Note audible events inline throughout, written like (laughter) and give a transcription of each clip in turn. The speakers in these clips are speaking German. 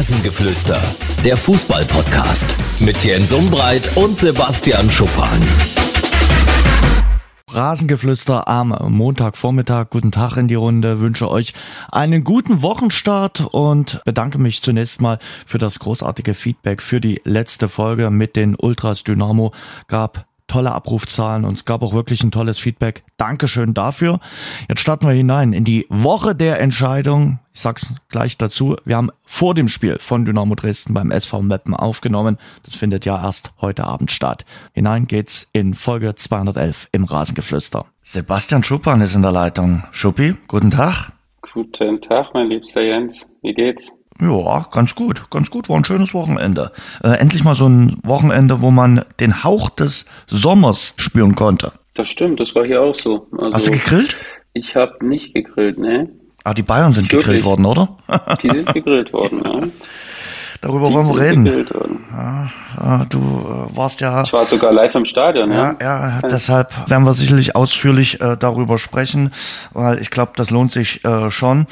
Rasengeflüster, der Fußball-Podcast mit Jens Umbreit und Sebastian Schuppan. Rasengeflüster am Montagvormittag. Guten Tag in die Runde. Wünsche euch einen guten Wochenstart und bedanke mich zunächst mal für das großartige Feedback für die letzte Folge mit den Ultras Dynamo. Gab tolle Abrufzahlen und es gab auch wirklich ein tolles Feedback. Dankeschön dafür. Jetzt starten wir hinein in die Woche der Entscheidung. Ich sag's gleich dazu. Wir haben vor dem Spiel von Dynamo Dresden beim SV Meppen aufgenommen. Das findet ja erst heute Abend statt. Hinein geht's in Folge 211 im Rasengeflüster. Sebastian Schuppan ist in der Leitung. Schuppi, guten Tag. Guten Tag, mein liebster Jens. Wie geht's? Ja, ganz gut, ganz gut. War ein schönes Wochenende. Äh, endlich mal so ein Wochenende, wo man den Hauch des Sommers spüren konnte. Das stimmt, das war hier auch so. Also, Hast du gegrillt? Ich habe nicht gegrillt, ne? Ah, die Bayern sind Wirklich? gegrillt worden, oder? (laughs) Die sind gegrillt worden, ja. Darüber die wollen wir reden. Ja, du äh, warst ja. Ich war sogar live im Stadion, ja. Ja, ja deshalb werden wir sicherlich ausführlich äh, darüber sprechen, weil ich glaube, das lohnt sich äh, schon.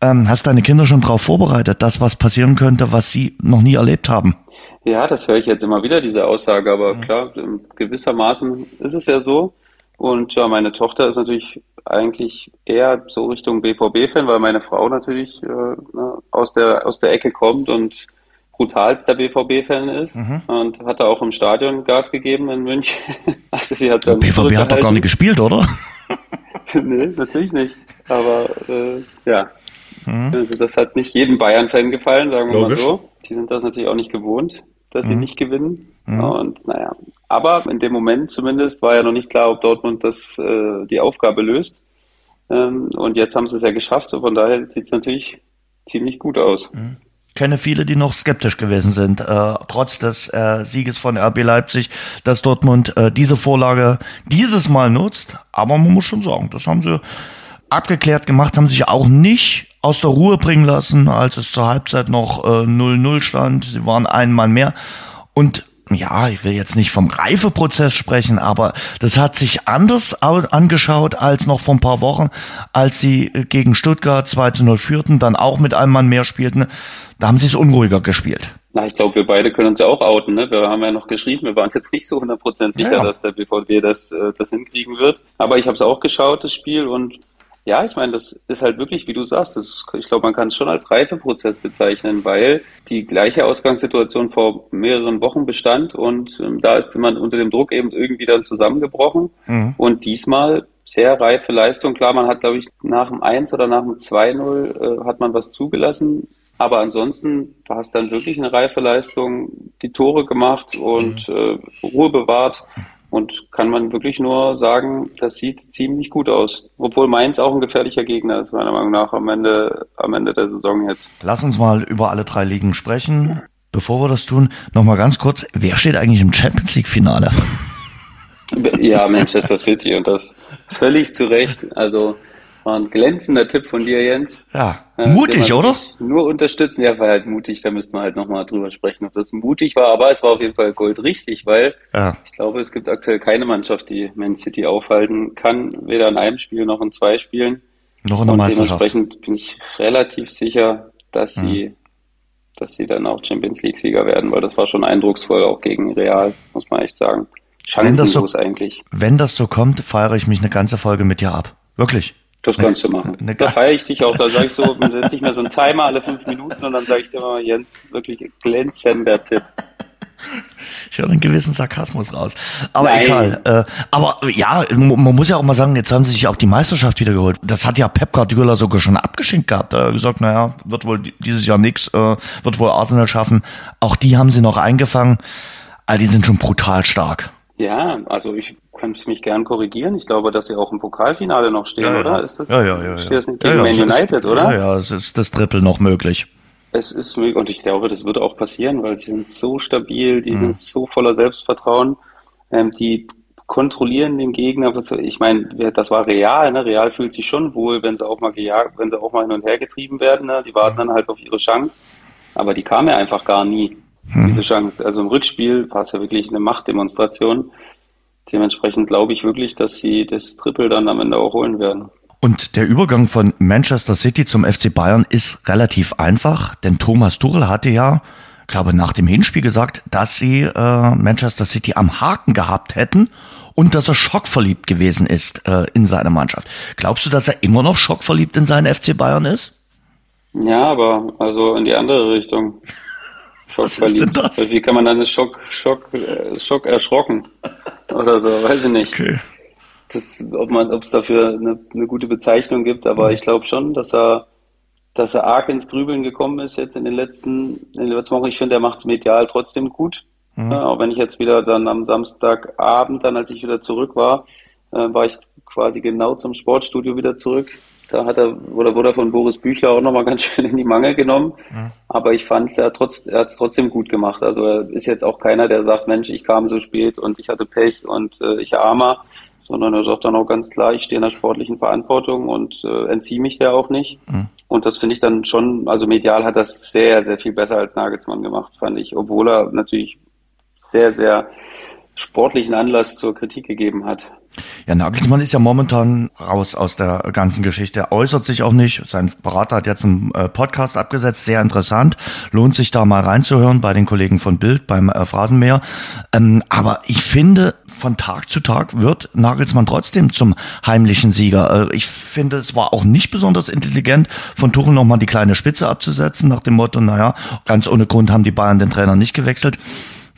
Ähm, hast deine Kinder schon darauf vorbereitet, das, was passieren könnte, was sie noch nie erlebt haben? Ja, das höre ich jetzt immer wieder, diese Aussage, aber mhm. klar, gewissermaßen ist es ja so. Und ja, meine Tochter ist natürlich eigentlich eher so Richtung BVB-Fan, weil meine Frau natürlich äh, ne, aus der aus der Ecke kommt und brutalster BVB-Fan ist mhm. und hat da auch im Stadion Gas gegeben in München. (laughs) Also sie hat dann BVB hat doch gar nicht gespielt, oder? (laughs) nee, natürlich nicht. Aber äh, ja, Mhm. Also das hat nicht jedem Bayern-Fan gefallen, sagen wir Logisch. mal so. Die sind das natürlich auch nicht gewohnt, dass mhm. sie nicht gewinnen. Mhm. Und naja, aber in dem Moment zumindest war ja noch nicht klar, ob Dortmund das äh, die Aufgabe löst. Ähm, und jetzt haben sie es ja geschafft. So von daher sieht es natürlich ziemlich gut aus. Mhm kenne viele, die noch skeptisch gewesen sind, äh, trotz des äh, Sieges von RB Leipzig, dass Dortmund äh, diese Vorlage dieses Mal nutzt. Aber man muss schon sagen, das haben sie abgeklärt gemacht, haben sich auch nicht aus der Ruhe bringen lassen, als es zur Halbzeit noch 0-0 äh, stand. Sie waren einmal mehr. Und ja, ich will jetzt nicht vom Reifeprozess sprechen, aber das hat sich anders angeschaut als noch vor ein paar Wochen, als sie gegen Stuttgart 2 0 führten, dann auch mit einem Mann mehr spielten. Da haben sie es unruhiger gespielt. Na, ich glaube, wir beide können uns ja auch outen. Ne? Wir haben ja noch geschrieben, wir waren jetzt nicht so 100% sicher, ja. dass der BVB das, äh, das hinkriegen wird. Aber ich habe es auch geschaut, das Spiel, und ja, ich meine, das ist halt wirklich, wie du sagst, das, ich glaube, man kann es schon als Reifeprozess bezeichnen, weil die gleiche Ausgangssituation vor mehreren Wochen bestand und ähm, da ist man unter dem Druck eben irgendwie dann zusammengebrochen. Mhm. Und diesmal sehr reife Leistung. Klar, man hat, glaube ich, nach dem 1 oder nach dem 2-0 äh, hat man was zugelassen. Aber ansonsten war es dann wirklich eine reife Leistung, die Tore gemacht und mhm. äh, Ruhe bewahrt. Und kann man wirklich nur sagen, das sieht ziemlich gut aus. Obwohl Mainz auch ein gefährlicher Gegner ist, meiner Meinung nach, am Ende, am Ende der Saison jetzt. Lass uns mal über alle drei Ligen sprechen. Bevor wir das tun, nochmal ganz kurz, wer steht eigentlich im Champions League Finale? Ja, Manchester City und das völlig zu Recht. Also war ein glänzender Tipp von dir, Jens. Ja, äh, mutig, oder? Nur unterstützen, ja, war halt mutig, da müssten wir halt nochmal drüber sprechen, ob das mutig war, aber es war auf jeden Fall goldrichtig, weil ja. ich glaube, es gibt aktuell keine Mannschaft, die Man City aufhalten kann, weder in einem Spiel noch in zwei Spielen. Noch in der Und Meisterschaft. Dementsprechend bin ich relativ sicher, dass mhm. sie, dass sie dann auch Champions League Sieger werden, weil das war schon eindrucksvoll, auch gegen Real, muss man echt sagen. Chancenlos wenn das so, eigentlich. Wenn das so kommt, feiere ich mich eine ganze Folge mit dir ab. Wirklich. Das kannst du machen. Eine, da feiere ich dich auch. Da sage ich so, setze ich mir so einen Timer alle fünf Minuten und dann sage ich dir mal, Jens, wirklich glänzender Tipp. Ich höre einen gewissen Sarkasmus raus. Aber Nein. egal. Äh, aber ja, man muss ja auch mal sagen, jetzt haben sie sich auch die Meisterschaft wieder geholt. Das hat ja Pep Guardiola sogar schon abgeschenkt gehabt. Er hat gesagt, naja, wird wohl dieses Jahr nix, äh, wird wohl Arsenal schaffen. Auch die haben sie noch eingefangen. All die sind schon brutal stark. Ja, also ich kann mich gern korrigieren. Ich glaube, dass sie auch im Pokalfinale noch stehen, ja, oder? Ist das, ja, ja, ja. Steht das nicht gegen ja, ja, Man United, ist, oder? Ja, ja, es ist das Triple noch möglich. Es ist möglich und ich glaube, das wird auch passieren, weil sie sind so stabil, die mhm. sind so voller Selbstvertrauen, ähm, die kontrollieren den Gegner. Ich meine, das war real, ne? Real fühlt sich schon wohl, wenn sie auch mal gejagt, wenn sie auch mal hin und her getrieben werden. Ne? Die warten mhm. dann halt auf ihre Chance, aber die kam ja einfach gar nie mhm. diese Chance. Also im Rückspiel war es ja wirklich eine Machtdemonstration. Dementsprechend glaube ich wirklich, dass sie das Triple dann am Ende auch holen werden. Und der Übergang von Manchester City zum FC Bayern ist relativ einfach, denn Thomas Tuchel hatte ja, glaube nach dem Hinspiel gesagt, dass sie äh, Manchester City am Haken gehabt hätten und dass er schockverliebt gewesen ist äh, in seine Mannschaft. Glaubst du, dass er immer noch schockverliebt in seinen FC Bayern ist? Ja, aber also in die andere Richtung. Was ist denn das? Also wie kann man dann Schock, Schock, äh, Schock erschrocken oder so? Weiß ich nicht. Okay. Das, ob man, ob es dafür eine, eine, gute Bezeichnung gibt, aber mhm. ich glaube schon, dass er, dass er arg ins Grübeln gekommen ist jetzt in den letzten, in den letzten Wochen. Ich finde, er macht es medial trotzdem gut. Mhm. Ja, auch wenn ich jetzt wieder dann am Samstagabend, dann als ich wieder zurück war, äh, war ich quasi genau zum Sportstudio wieder zurück da hat er, oder wurde er von Boris Büchler auch nochmal (laughs) ganz schön in die Mangel genommen. Mhm. Aber ich fand, er, trotz, er hat es trotzdem gut gemacht. Also er ist jetzt auch keiner, der sagt, Mensch, ich kam so spät und ich hatte Pech und äh, ich armer, sondern er sagt dann auch ganz klar, ich stehe in der sportlichen Verantwortung und äh, entziehe mich der auch nicht. Mhm. Und das finde ich dann schon, also medial hat das sehr, sehr viel besser als Nagelsmann gemacht, fand ich, obwohl er natürlich sehr, sehr sportlichen Anlass zur Kritik gegeben hat. Ja, Nagelsmann ist ja momentan raus aus der ganzen Geschichte. Er äußert sich auch nicht. Sein Berater hat jetzt einen äh, Podcast abgesetzt, sehr interessant. Lohnt sich da mal reinzuhören bei den Kollegen von Bild beim äh, Phrasenmäher. Ähm, aber ich finde, von Tag zu Tag wird Nagelsmann trotzdem zum heimlichen Sieger. Äh, ich finde, es war auch nicht besonders intelligent, von Tuchel nochmal die kleine Spitze abzusetzen, nach dem Motto, naja, ganz ohne Grund haben die Bayern den Trainer nicht gewechselt.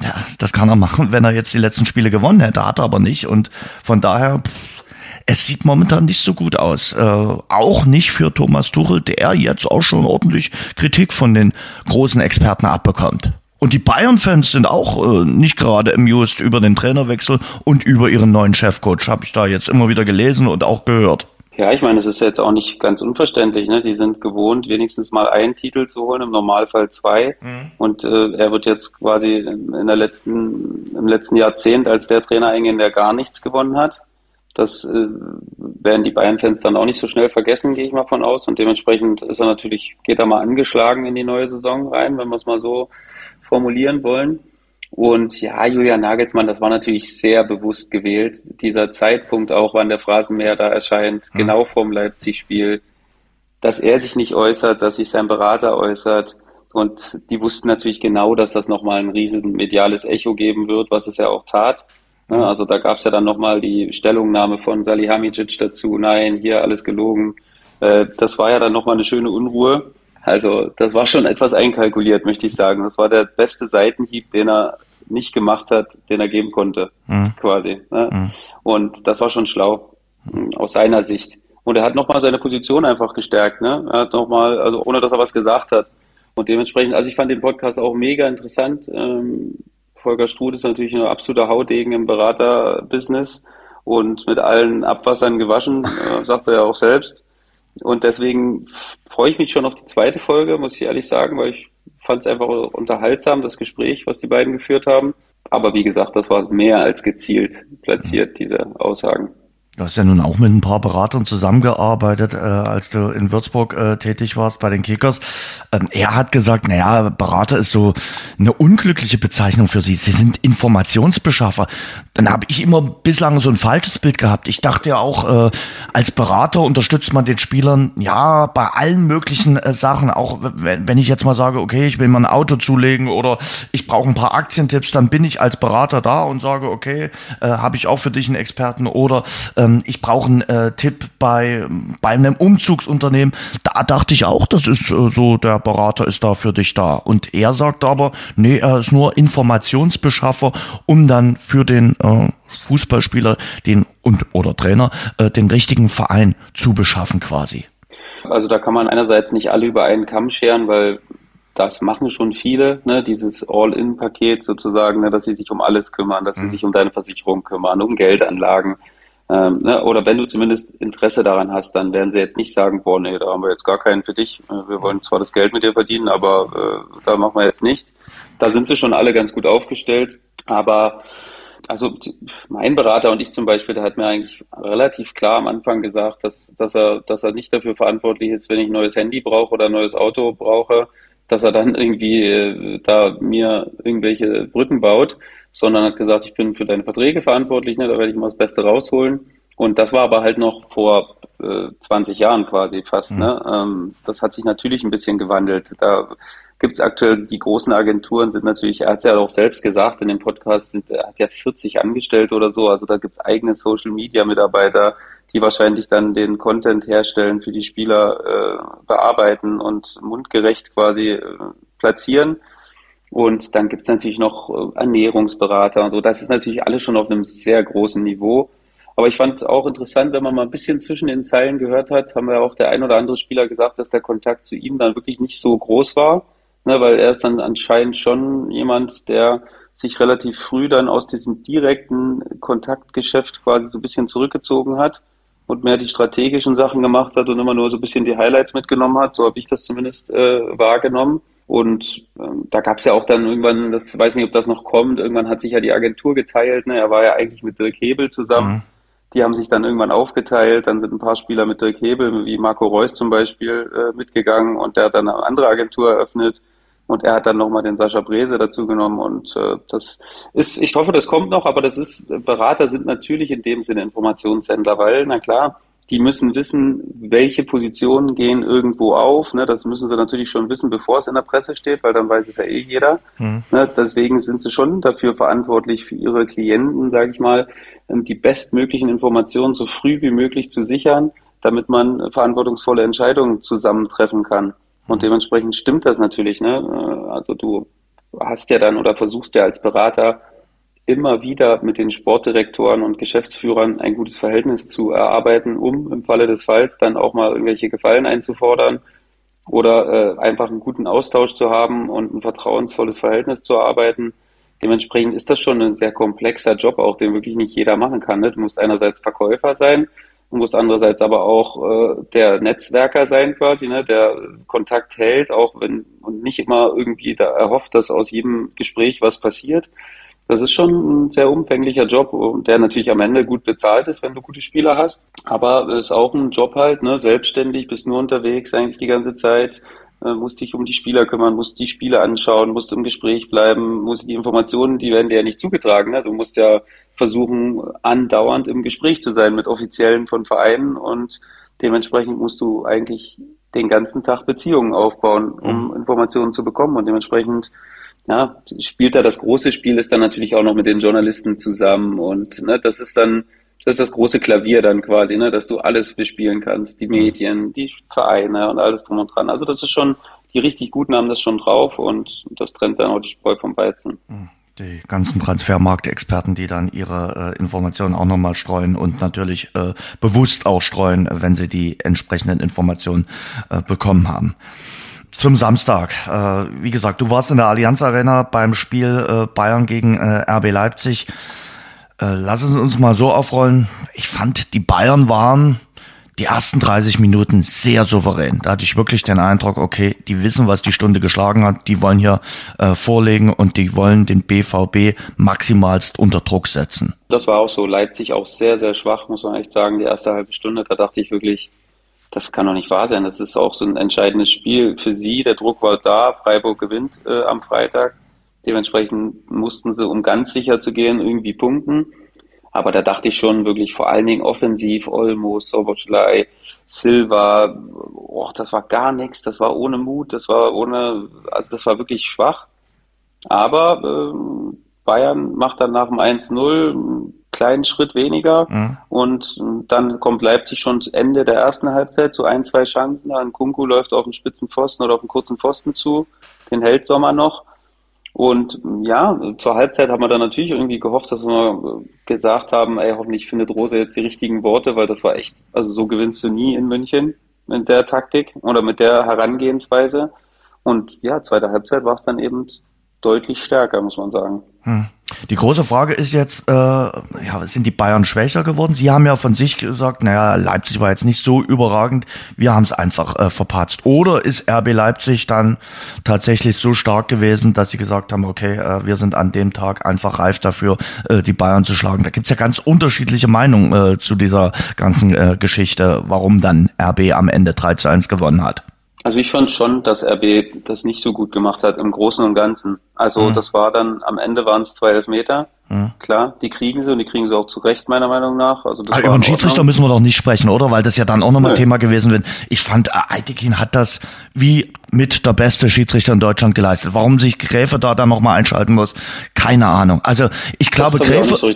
Ja, das kann er machen, wenn er jetzt die letzten Spiele gewonnen hätte, hat er aber nicht. Und von daher, pff, es sieht momentan nicht so gut aus. Äh, auch nicht für Thomas Tuchel, der jetzt auch schon ordentlich Kritik von den großen Experten abbekommt. Und die Bayern-Fans sind auch äh, nicht gerade amused über den Trainerwechsel und über ihren neuen Chefcoach, habe ich da jetzt immer wieder gelesen und auch gehört. Ja, ich meine, es ist jetzt auch nicht ganz unverständlich. Ne? Die sind gewohnt, wenigstens mal einen Titel zu holen, im Normalfall zwei. Mhm. Und äh, er wird jetzt quasi in der letzten, im letzten Jahrzehnt als der Trainer eingehen, der gar nichts gewonnen hat. Das äh, werden die Bayern-Fans dann auch nicht so schnell vergessen, gehe ich mal von aus. Und dementsprechend ist er natürlich, geht er mal angeschlagen in die neue Saison rein, wenn wir es mal so formulieren wollen. Und ja, Julian Nagelsmann, das war natürlich sehr bewusst gewählt. Dieser Zeitpunkt auch, wann der Phrasenmäher da erscheint, mhm. genau vorm Leipzig-Spiel, dass er sich nicht äußert, dass sich sein Berater äußert. Und die wussten natürlich genau, dass das nochmal ein riesen mediales Echo geben wird, was es ja auch tat. Mhm. Also da gab es ja dann nochmal die Stellungnahme von Salihamidzic dazu, nein, hier alles gelogen. Äh, das war ja dann nochmal eine schöne Unruhe. Also das war schon etwas einkalkuliert, möchte ich sagen. Das war der beste Seitenhieb, den er nicht gemacht hat, den er geben konnte, mhm. quasi. Ne? Mhm. Und das war schon schlau mhm. aus seiner Sicht. Und er hat nochmal seine Position einfach gestärkt. Ne? Er hat nochmal, also ohne dass er was gesagt hat. Und dementsprechend, also ich fand den Podcast auch mega interessant. Ähm, Volker Struth ist natürlich ein absoluter Hautdegen im Beraterbusiness und mit allen Abwassern gewaschen, äh, sagt er ja auch selbst. Und deswegen freue ich mich schon auf die zweite Folge, muss ich ehrlich sagen, weil ich fand es einfach unterhaltsam, das Gespräch, was die beiden geführt haben. Aber wie gesagt, das war mehr als gezielt platziert, diese Aussagen. Du hast ja nun auch mit ein paar Beratern zusammengearbeitet, äh, als du in Würzburg äh, tätig warst bei den Kickers. Ähm, er hat gesagt, naja, Berater ist so eine unglückliche Bezeichnung für sie. Sie sind Informationsbeschaffer. Dann habe ich immer bislang so ein falsches Bild gehabt. Ich dachte ja auch, äh, als Berater unterstützt man den Spielern ja bei allen möglichen äh, Sachen. Auch wenn, ich jetzt mal sage, okay, ich will mal ein Auto zulegen oder ich brauche ein paar Aktientipps, dann bin ich als Berater da und sage, okay, äh, habe ich auch für dich einen Experten oder ähm, ich brauche einen äh, Tipp bei, bei einem Umzugsunternehmen. Da dachte ich auch, das ist äh, so, der Berater ist da für dich da. Und er sagt aber, nee, er ist nur Informationsbeschaffer, um dann für den äh, Fußballspieler den und oder Trainer äh, den richtigen Verein zu beschaffen quasi. Also da kann man einerseits nicht alle über einen Kamm scheren, weil das machen schon viele, ne, dieses All-In-Paket sozusagen, ne, dass sie sich um alles kümmern, dass sie mhm. sich um deine Versicherung kümmern, um Geldanlagen, ähm, ne, oder wenn du zumindest Interesse daran hast, dann werden sie jetzt nicht sagen, boah, nee, da haben wir jetzt gar keinen für dich. Äh, wir wollen zwar das Geld mit dir verdienen, aber äh, da machen wir jetzt nichts. Da sind sie schon alle ganz gut aufgestellt. Aber also mein Berater und ich zum Beispiel, der hat mir eigentlich relativ klar am Anfang gesagt, dass, dass er, dass er nicht dafür verantwortlich ist, wenn ich ein neues Handy brauche oder ein neues Auto brauche, dass er dann irgendwie äh, da mir irgendwelche Brücken baut, sondern hat gesagt, ich bin für deine Verträge verantwortlich, ne, da werde ich mal das Beste rausholen. Und das war aber halt noch vor äh, 20 Jahren quasi fast. Mhm. Ne? Ähm, das hat sich natürlich ein bisschen gewandelt. Da gibt es aktuell die großen Agenturen sind natürlich, er hat ja auch selbst gesagt in dem Podcast, sind, er hat ja 40 Angestellte oder so, also da gibt es eigene Social Media Mitarbeiter, die wahrscheinlich dann den Content herstellen für die Spieler, äh, bearbeiten und mundgerecht quasi äh, platzieren. Und dann gibt es natürlich noch äh, Ernährungsberater und so. Das ist natürlich alles schon auf einem sehr großen Niveau. Aber ich fand es auch interessant, wenn man mal ein bisschen zwischen den Zeilen gehört hat, haben wir auch der ein oder andere Spieler gesagt, dass der Kontakt zu ihm dann wirklich nicht so groß war ne, weil er ist dann anscheinend schon jemand, der sich relativ früh dann aus diesem direkten Kontaktgeschäft quasi so ein bisschen zurückgezogen hat und mehr die strategischen Sachen gemacht hat und immer nur so ein bisschen die Highlights mitgenommen hat. So habe ich das zumindest äh, wahrgenommen. Und ähm, da gab es ja auch dann irgendwann, das weiß nicht, ob das noch kommt, irgendwann hat sich ja die Agentur geteilt. Ne? Er war ja eigentlich mit Dirk Hebel zusammen. Mhm. Die haben sich dann irgendwann aufgeteilt. Dann sind ein paar Spieler mit Dirk Hebel, wie Marco Reus zum Beispiel, äh, mitgegangen und der hat dann eine andere Agentur eröffnet. Und er hat dann nochmal den Sascha Brese dazu genommen. Und äh, das ist, ich hoffe, das kommt noch, aber das ist, Berater sind natürlich in dem Sinne Informationshändler, weil, na klar, die müssen wissen, welche Positionen gehen irgendwo auf. Ne? Das müssen sie natürlich schon wissen, bevor es in der Presse steht, weil dann weiß es ja eh jeder. Mhm. Ne? Deswegen sind sie schon dafür verantwortlich, für ihre Klienten, sage ich mal, ähm, die bestmöglichen Informationen so früh wie möglich zu sichern, damit man verantwortungsvolle Entscheidungen zusammentreffen kann. Und dementsprechend stimmt das natürlich. Ne? Also du hast ja dann oder versuchst ja als Berater immer wieder mit den Sportdirektoren und Geschäftsführern ein gutes Verhältnis zu erarbeiten, um im Falle des Falls dann auch mal irgendwelche Gefallen einzufordern oder äh, einfach einen guten Austausch zu haben und ein vertrauensvolles Verhältnis zu erarbeiten. Dementsprechend ist das schon ein sehr komplexer Job, auch den wirklich nicht jeder machen kann. Ne? Du musst einerseits Verkäufer sein, Du musst andererseits aber auch äh, der Netzwerker sein quasi, ne, der Kontakt hält, auch wenn und nicht immer irgendwie da erhofft, dass aus jedem Gespräch was passiert. Das ist schon ein sehr umfänglicher Job, der natürlich am Ende gut bezahlt ist, wenn du gute Spieler hast. Aber es ist auch ein Job halt, ne, selbstständig, bist nur unterwegs eigentlich die ganze Zeit, musst dich um die Spieler kümmern, musst die Spiele anschauen, musst im Gespräch bleiben, musst die Informationen, die werden dir ja nicht zugetragen. Ne? Du musst ja versuchen, andauernd im Gespräch zu sein mit Offiziellen von Vereinen und dementsprechend musst du eigentlich den ganzen Tag Beziehungen aufbauen, um mhm. Informationen zu bekommen und dementsprechend ja, spielt da das große Spiel ist dann natürlich auch noch mit den Journalisten zusammen und ne, das ist dann das ist das große Klavier dann quasi, ne, dass du alles bespielen kannst, die mhm. Medien, die Vereine und alles drum und dran. Also das ist schon, die richtig Guten haben das schon drauf und das trennt dann auch die Spreu vom Weizen. Mhm. Die ganzen Transfermarktexperten, die dann ihre äh, Informationen auch nochmal streuen und natürlich äh, bewusst auch streuen, wenn sie die entsprechenden Informationen äh, bekommen haben. Zum Samstag. Äh, wie gesagt, du warst in der Allianz Arena beim Spiel äh, Bayern gegen äh, RB Leipzig. Äh, lass es uns mal so aufrollen. Ich fand, die Bayern waren die ersten 30 Minuten sehr souverän. Da hatte ich wirklich den Eindruck, okay, die wissen, was die Stunde geschlagen hat, die wollen hier äh, vorlegen und die wollen den BVB maximalst unter Druck setzen. Das war auch so. Leipzig auch sehr, sehr schwach, muss man echt sagen. Die erste halbe Stunde, da dachte ich wirklich, das kann doch nicht wahr sein. Das ist auch so ein entscheidendes Spiel für sie. Der Druck war da. Freiburg gewinnt äh, am Freitag. Dementsprechend mussten sie, um ganz sicher zu gehen, irgendwie punkten. Aber da dachte ich schon wirklich vor allen Dingen offensiv, Olmo, Soboschlei, Silva, oh, das war gar nichts, das war ohne Mut, das war ohne, also das war wirklich schwach. Aber äh, Bayern macht dann nach dem 1-0 einen kleinen Schritt weniger mhm. und dann kommt Leipzig schon zu Ende der ersten Halbzeit zu ein, zwei Chancen. Ein Kunku läuft auf den spitzen Pfosten oder auf den kurzen Pfosten zu, den hält Sommer noch. Und ja, zur Halbzeit haben wir dann natürlich irgendwie gehofft, dass wir gesagt haben, ey, hoffentlich findet Rose jetzt die richtigen Worte, weil das war echt, also so gewinnst du nie in München mit der Taktik oder mit der Herangehensweise. Und ja, zweite Halbzeit war es dann eben deutlich stärker, muss man sagen. Hm. Die große Frage ist jetzt, äh, ja, sind die Bayern schwächer geworden? Sie haben ja von sich gesagt, naja, Leipzig war jetzt nicht so überragend, wir haben es einfach äh, verpatzt. Oder ist RB Leipzig dann tatsächlich so stark gewesen, dass sie gesagt haben, okay, äh, wir sind an dem Tag einfach reif dafür, äh, die Bayern zu schlagen? Da gibt's ja ganz unterschiedliche Meinungen äh, zu dieser ganzen äh, Geschichte, warum dann RB am Ende 3 zu 1 gewonnen hat. Also ich fand schon, dass RB das nicht so gut gemacht hat im Großen und Ganzen. Also mhm. das war dann, am Ende waren es zwei Elfmeter. Hm. Klar, die kriegen sie und die kriegen sie auch zu Recht, meiner Meinung nach. Also das Aber über den Schiedsrichter müssen wir doch nicht sprechen, oder? Weil das ja dann auch nochmal Thema gewesen wäre. Ich fand, Eitekin hat das wie mit der beste Schiedsrichter in Deutschland geleistet. Warum sich Gräfe da dann nochmal einschalten muss, keine Ahnung. Also ich glaube, das Gräfe, so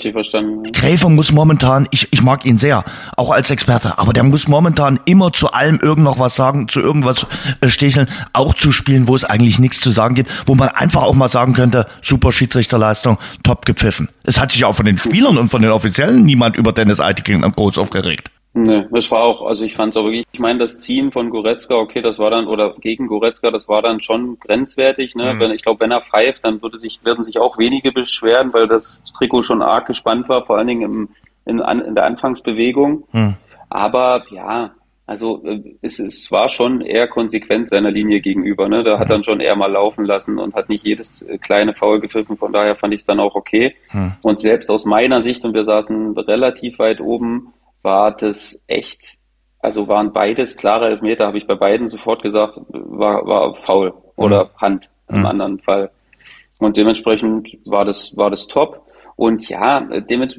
Gräfe muss momentan, ich, ich mag ihn sehr, auch als Experte, aber der muss momentan immer zu allem irgend noch was sagen, zu irgendwas äh, sticheln, auch zu Spielen, wo es eigentlich nichts zu sagen gibt, wo man einfach auch mal sagen könnte, super Schiedsrichterleistung, top gepfiffen. Es hat sich auch von den Spielern und von den Offiziellen niemand über Dennis Eitekin groß aufgeregt. Nee, es war auch, also ich fand es auch wirklich, ich meine, das Ziehen von Goretzka, okay, das war dann, oder gegen Goretzka, das war dann schon grenzwertig, ne? Mhm. Wenn, ich glaube, wenn er pfeift, dann würde sich, werden sich auch wenige beschweren, weil das Trikot schon arg gespannt war, vor allen Dingen im, in, in der Anfangsbewegung. Mhm. Aber ja, also äh, es, es war schon eher konsequent seiner Linie gegenüber. Ne? Da hat dann schon eher mal laufen lassen und hat nicht jedes äh, kleine Foul gepfiffen. Von daher fand ich es dann auch okay. Hm. Und selbst aus meiner Sicht, und wir saßen relativ weit oben, war das echt, also waren beides klare Elfmeter, habe ich bei beiden sofort gesagt, war, war faul oder hm. Hand im hm. anderen Fall. Und dementsprechend war das, war das top. Und ja,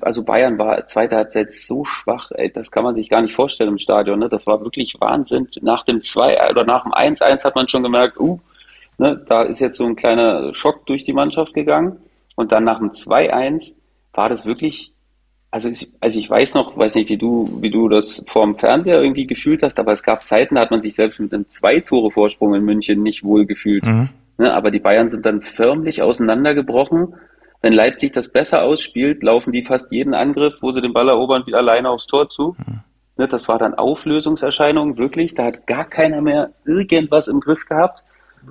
also Bayern war zweite Halbzeit so schwach, ey, das kann man sich gar nicht vorstellen im Stadion. Ne? Das war wirklich Wahnsinn. Nach dem 2 oder nach dem 1-1 hat man schon gemerkt, uh, ne, da ist jetzt so ein kleiner Schock durch die Mannschaft gegangen. Und dann nach dem 2-1 war das wirklich, also ich, also ich weiß noch, weiß nicht, wie du, wie du das vor dem Fernseher irgendwie gefühlt hast, aber es gab Zeiten, da hat man sich selbst mit einem Zwei-Tore-Vorsprung in München nicht wohl gefühlt. Mhm. Ne, aber die Bayern sind dann förmlich auseinandergebrochen wenn Leipzig das besser ausspielt, laufen die fast jeden Angriff, wo sie den Ball erobern, wieder alleine aufs Tor zu. Mhm. Das war dann Auflösungserscheinung, wirklich. Da hat gar keiner mehr irgendwas im Griff gehabt.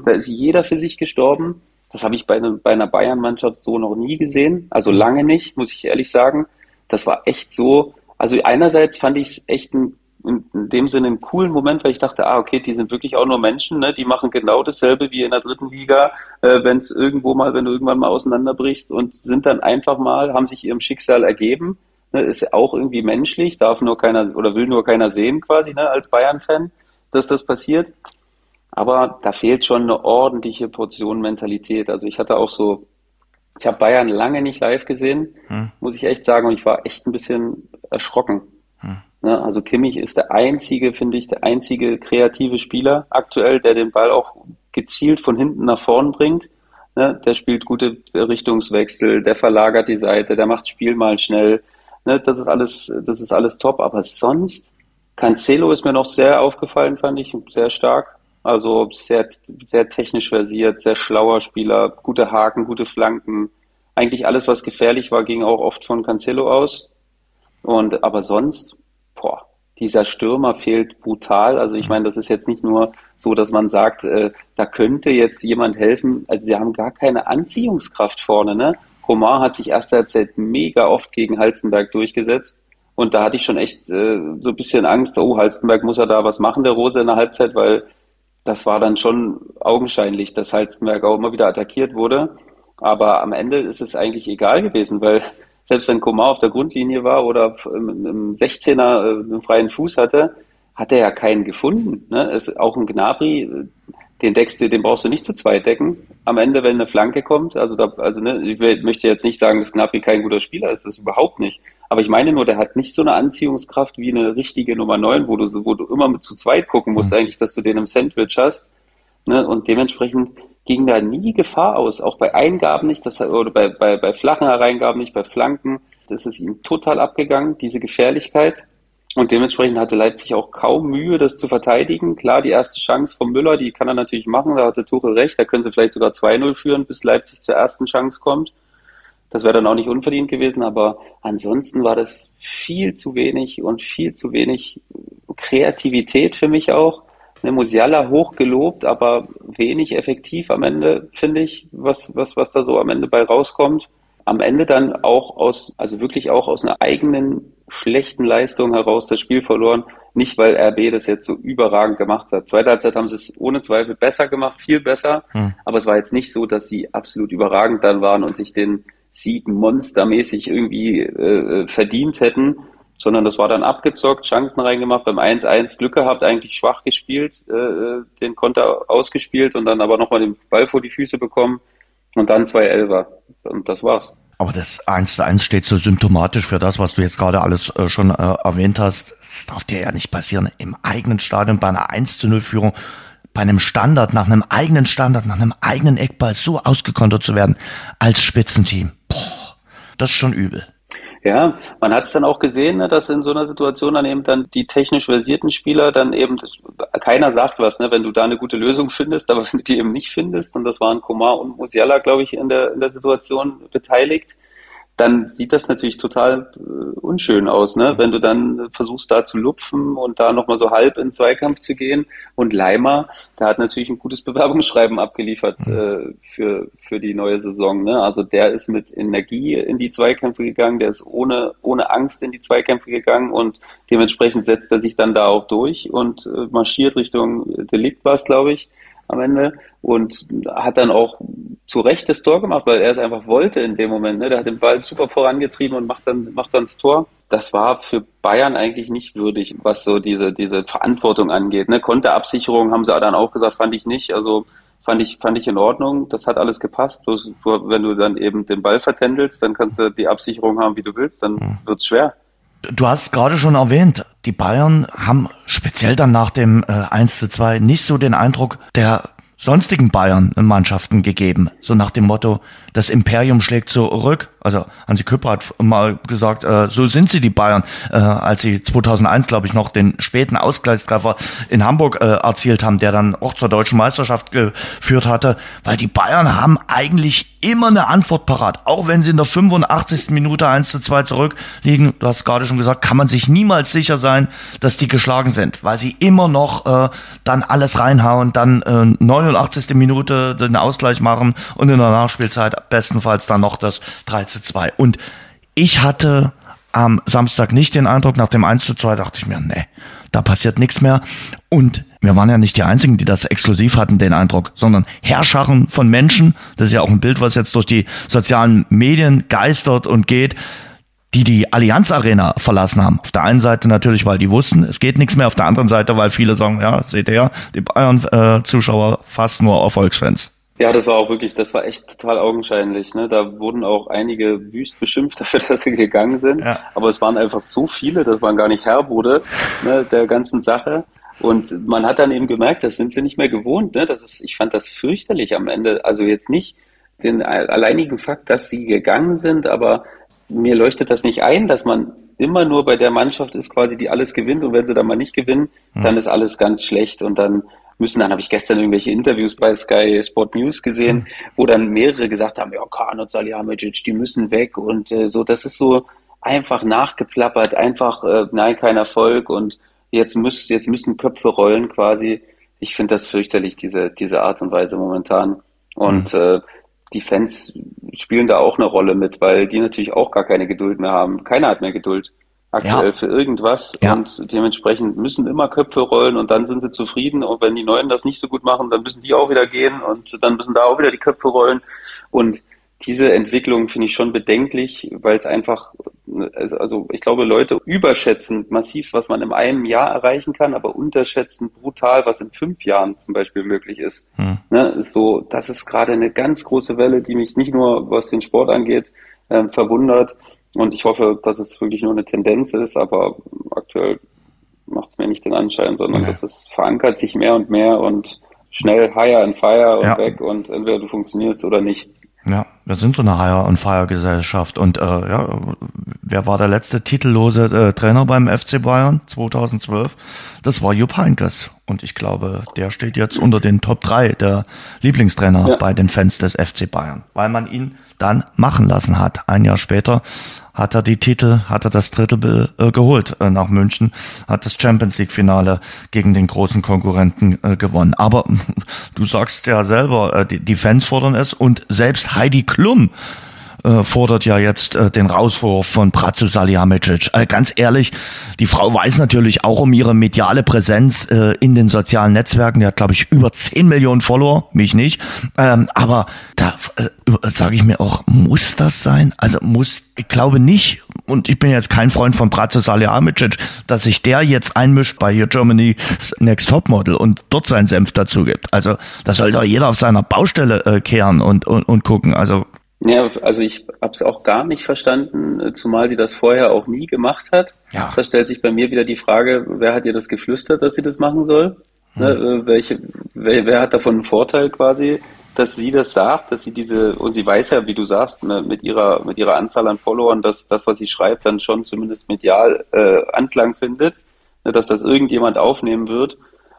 Da ist jeder für sich gestorben. Das habe ich bei, ne, bei einer Bayern-Mannschaft so noch nie gesehen. Also lange nicht, muss ich ehrlich sagen. Das war echt so. Also einerseits fand ich es echt ein in, dem Sinne einen coolen Moment, weil ich dachte, ah, okay, die sind wirklich auch nur Menschen, ne? die machen genau dasselbe wie in der dritten Liga, äh, wenn es irgendwo mal, wenn du irgendwann mal auseinanderbrichst und sind dann einfach mal, haben sich ihrem Schicksal ergeben, ne? ist auch irgendwie menschlich, darf nur keiner oder will nur keiner sehen quasi, ne? als Bayern-Fan, dass das passiert. Aber da fehlt schon eine ordentliche Portion Mentalität. Also ich hatte auch so, ich habe Bayern lange nicht live gesehen, hm. muss ich echt sagen, und ich war echt ein bisschen erschrocken. Hm. Ne? Also Kimmich ist der einzige, finde ich, der einzige kreative Spieler aktuell, der den Ball auch gezielt von hinten nach vorn bringt. Ne? Der spielt gute Richtungswechsel, der verlagert die Seite, der macht Spiel mal schnell. Ne? Das ist alles, das ist alles top. Aber sonst, Cancelo ist mir noch sehr aufgefallen, fand ich, sehr stark. Also sehr, sehr technisch versiert, sehr schlauer Spieler, gute Haken, gute Flanken. Eigentlich alles, was gefährlich war, ging auch oft von Cancelo aus. Und aber sonst boah, dieser Stürmer fehlt brutal. Also ich meine, das ist jetzt nicht nur so, dass man sagt, äh, da könnte jetzt jemand helfen. Also wir haben gar keine Anziehungskraft vorne. Ne? Komar hat sich erst Halbzeit mega oft gegen Halstenberg durchgesetzt. Und da hatte ich schon echt äh, so ein bisschen Angst, oh, Halstenberg muss er da was machen, der Rose in der Halbzeit, weil das war dann schon augenscheinlich, dass Halstenberg auch immer wieder attackiert wurde. Aber am Ende ist es eigentlich egal gewesen, weil selbst wenn Komar auf der Grundlinie war oder im, im 16er äh, einen freien Fuß hatte, hat er ja keinen gefunden. Ne? Es, auch ein Gnabry, äh, den deckst du, den brauchst du nicht zu zweit decken. Am Ende, wenn eine Flanke kommt, also da, also ne, ich möchte jetzt nicht sagen, dass Gnabry kein guter Spieler ist, das überhaupt nicht. Aber ich meine nur, der hat nicht so eine Anziehungskraft wie eine richtige Nummer 9, wo du, wo du immer mit zu zweit gucken musst, mhm. eigentlich, dass du den im Sandwich hast. Ne? Und dementsprechend ging da nie Gefahr aus, auch bei Eingaben nicht, das, oder bei, bei, bei flachen Hereingaben nicht, bei Flanken. Das ist ihm total abgegangen, diese Gefährlichkeit. Und dementsprechend hatte Leipzig auch kaum Mühe, das zu verteidigen. Klar, die erste Chance von Müller, die kann er natürlich machen, da hatte Tuchel recht, da können sie vielleicht sogar 2-0 führen, bis Leipzig zur ersten Chance kommt. Das wäre dann auch nicht unverdient gewesen, aber ansonsten war das viel zu wenig und viel zu wenig Kreativität für mich auch ne, Musiala hoch gelobt, aber wenig effektiv am Ende, finde ich, was, was, was da so am Ende bei rauskommt. Am Ende dann auch aus, also wirklich auch aus einer eigenen schlechten Leistung heraus das Spiel verloren. Nicht, weil RB das jetzt so überragend gemacht hat. Zweite Halbzeit haben sie es ohne Zweifel besser gemacht, viel besser. Hm. Aber es war jetzt nicht so, dass sie absolut überragend dann waren und sich den Sieg monstermäßig irgendwie äh, verdient hätten, sondern das war dann abgezockt, Chancen reingemacht, beim 1-1 Glück gehabt, eigentlich schwach gespielt, äh, den Konter ausgespielt und dann aber nochmal den Ball vor die Füße bekommen und dann zwei Elfer. Und das war's. Aber das 1 zu 1 steht so symptomatisch für das, was du jetzt gerade alles äh, schon äh, erwähnt hast. Das darf dir ja nicht passieren. Im eigenen Stadion bei einer 1 zu 0 Führung, bei einem Standard, nach einem eigenen Standard, nach einem eigenen Eckball so ausgekontert zu werden als Spitzenteam. Boah, das ist schon übel. Ja, man hat es dann auch gesehen, ne, dass in so einer Situation dann eben dann die technisch versierten Spieler dann eben, keiner sagt was, ne, wenn du da eine gute Lösung findest, aber (laughs) wenn du die eben nicht findest, und das waren Komar und Musiala, glaube ich, in der, in der Situation beteiligt, dann sieht das natürlich total äh, unschön aus, ne? wenn du dann versuchst da zu lupfen und da nochmal so halb in Zweikampf zu gehen. Und Leimer, der hat natürlich ein gutes (laughs) Bewerbungsschreiben abgeliefert äh, für, für die neue Saison. Ne? Also der ist mit Energie in die Zweikämpfe gegangen, der ist ohne, ohne Angst in die Zweikämpfe gegangen und dementsprechend setzt er sich dann da auch durch und äh, marschiert Richtung Delikt war glaube ich, am Ende und hat dann auch zu Recht das Tor gemacht, weil er es einfach wollte in dem Moment. Ne? Der hat den Ball super vorangetrieben und macht dann, macht dann das Tor. Das war für Bayern eigentlich nicht würdig, was so diese, diese Verantwortung angeht. Ne? Konterabsicherung haben sie dann auch gesagt, fand ich nicht. Also fand ich, fand ich in Ordnung. Das hat alles gepasst. Bloß, wenn du dann eben den Ball vertändelst, dann kannst du die Absicherung haben, wie du willst, dann mhm. wird's schwer. Du hast gerade schon erwähnt, die Bayern haben speziell dann nach dem äh, 1 zu 2 nicht so den Eindruck der sonstigen Bayern-Mannschaften gegeben. So nach dem Motto, das Imperium schlägt zurück. Also Hansi Küpper hat mal gesagt, äh, so sind sie die Bayern, äh, als sie 2001, glaube ich, noch den späten Ausgleichstreffer in Hamburg äh, erzielt haben, der dann auch zur deutschen Meisterschaft geführt hatte. Weil die Bayern haben eigentlich immer eine Antwort parat. Auch wenn sie in der 85. Minute 1 zu 2 zurückliegen, du hast gerade schon gesagt, kann man sich niemals sicher sein, dass die geschlagen sind, weil sie immer noch äh, dann alles reinhauen, dann äh, 89. Minute den Ausgleich machen und in der Nachspielzeit bestenfalls dann noch das 3 zu 2. Und ich hatte am Samstag nicht den Eindruck, nach dem 1 zu 2 dachte ich mir, nee, da passiert nichts mehr. Und wir waren ja nicht die Einzigen, die das exklusiv hatten, den Eindruck, sondern Herrscharen von Menschen, das ist ja auch ein Bild, was jetzt durch die sozialen Medien geistert und geht, die die Allianz Arena verlassen haben. Auf der einen Seite natürlich, weil die wussten, es geht nichts mehr. Auf der anderen Seite, weil viele sagen, ja, seht ihr ja, die Bayern-Zuschauer äh, fast nur Erfolgsfans. Ja, das war auch wirklich, das war echt total augenscheinlich. Ne? Da wurden auch einige wüst beschimpft (laughs) dafür, dass sie gegangen sind. Ja. Aber es waren einfach so viele, dass man gar nicht Herr wurde ne, der ganzen Sache. Und man hat dann eben gemerkt, das sind sie nicht mehr gewohnt. Ne? Das ist, ich fand das fürchterlich am Ende. Also jetzt nicht den alleinigen Fakt, dass sie gegangen sind, aber mir leuchtet das nicht ein, dass man immer nur bei der Mannschaft ist, quasi, die alles gewinnt. Und wenn sie dann mal nicht gewinnen, mhm. dann ist alles ganz schlecht. Und dann müssen. Dann habe ich gestern irgendwelche Interviews bei Sky Sport News gesehen, mhm. wo dann mehrere gesagt haben, ja, Kahn und Salihamidzic, die müssen weg und äh, so. Das ist so einfach nachgeplappert, einfach, äh, nein, kein Erfolg und jetzt müsst, jetzt müssen Köpfe rollen quasi. Ich finde das fürchterlich, diese, diese Art und Weise momentan. Und mhm. äh, die Fans spielen da auch eine Rolle mit, weil die natürlich auch gar keine Geduld mehr haben. Keiner hat mehr Geduld aktuell ja. für irgendwas ja. und dementsprechend müssen immer Köpfe rollen und dann sind sie zufrieden und wenn die Neuen das nicht so gut machen, dann müssen die auch wieder gehen und dann müssen da auch wieder die Köpfe rollen und diese Entwicklung finde ich schon bedenklich, weil es einfach, also ich glaube, Leute überschätzen massiv, was man in einem Jahr erreichen kann, aber unterschätzen brutal, was in fünf Jahren zum Beispiel möglich ist. Hm. Ne, so, das ist gerade eine ganz große Welle, die mich nicht nur, was den Sport angeht, äh, verwundert, und ich hoffe, dass es wirklich nur eine Tendenz ist, aber aktuell macht es mir nicht den Anschein, sondern nee. dass es verankert sich mehr und mehr und schnell higher and fire und ja. weg und entweder du funktionierst oder nicht. Ja, wir sind so eine Higher und Fire Gesellschaft und äh, ja, wer war der letzte titellose äh, Trainer beim FC Bayern 2012? Das war Jupp Heynckes und ich glaube, der steht jetzt unter den Top 3 der Lieblingstrainer ja. bei den Fans des FC Bayern, weil man ihn dann machen lassen hat. Ein Jahr später hat er die Titel, hat er das Drittel äh, geholt äh, nach München, hat das Champions League Finale gegen den großen Konkurrenten äh, gewonnen. Aber (laughs) du sagst ja selber, äh, die, die Fans fordern es und selbst Heidi Klum äh, fordert ja jetzt äh, den Rauswurf von Pratzel Salihamidzic. Äh, ganz ehrlich, die Frau weiß natürlich auch um ihre mediale Präsenz äh, in den sozialen Netzwerken. Die hat, glaube ich, über 10 Millionen Follower, mich nicht. Ähm, aber da äh, sage ich mir auch, muss das sein? Also muss, ich glaube nicht, und ich bin jetzt kein Freund von Pratzel Salihamidzic, dass sich der jetzt einmischt bei hier Germany's Next Top Model und dort seinen Senf dazu gibt. Also da soll doch jeder auf seiner Baustelle äh, kehren und, und, und gucken. Also Ja, also ich habe es auch gar nicht verstanden, zumal sie das vorher auch nie gemacht hat. Ja. Da stellt sich bei mir wieder die Frage, wer hat ihr das geflüstert, dass sie das machen soll? Hm. Ne, äh, welche, wer, wer hat davon einen Vorteil quasi, dass sie das sagt, dass sie diese, und sie weiß ja, wie du sagst, ne, mit ihrer, mit ihrer Anzahl an Followern, dass das, was sie schreibt, dann schon zumindest medial äh, Anklang findet, ne, dass das irgendjemand aufnehmen wird.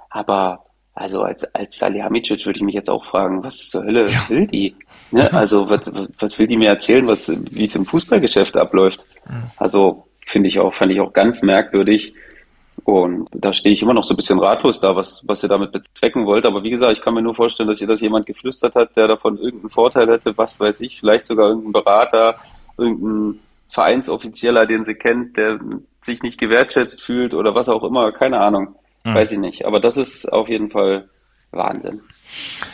Aber also als, als Salihamidzic würde ich mich jetzt auch fragen, was zur Hölle ja. will die? Ne? Also was, was will die mir erzählen, was, wie es im Fußballgeschäft abläuft? Also finde ich auch, fand ich auch ganz merkwürdig. Und da stehe ich immer noch so ein bisschen ratlos da, was, was ihr damit bezwecken wollt. Aber wie gesagt, ich kann mir nur vorstellen, dass ihr das jemand geflüstert hat, der davon irgendeinen Vorteil hätte, was weiß ich, vielleicht sogar irgendein Berater, irgendein Vereinsoffizieller, den sie kennt, der sich nicht gewertschätzt fühlt oder was auch immer, keine Ahnung. Hm. Weiß ich nicht. Aber das ist auf jeden Fall Wahnsinn.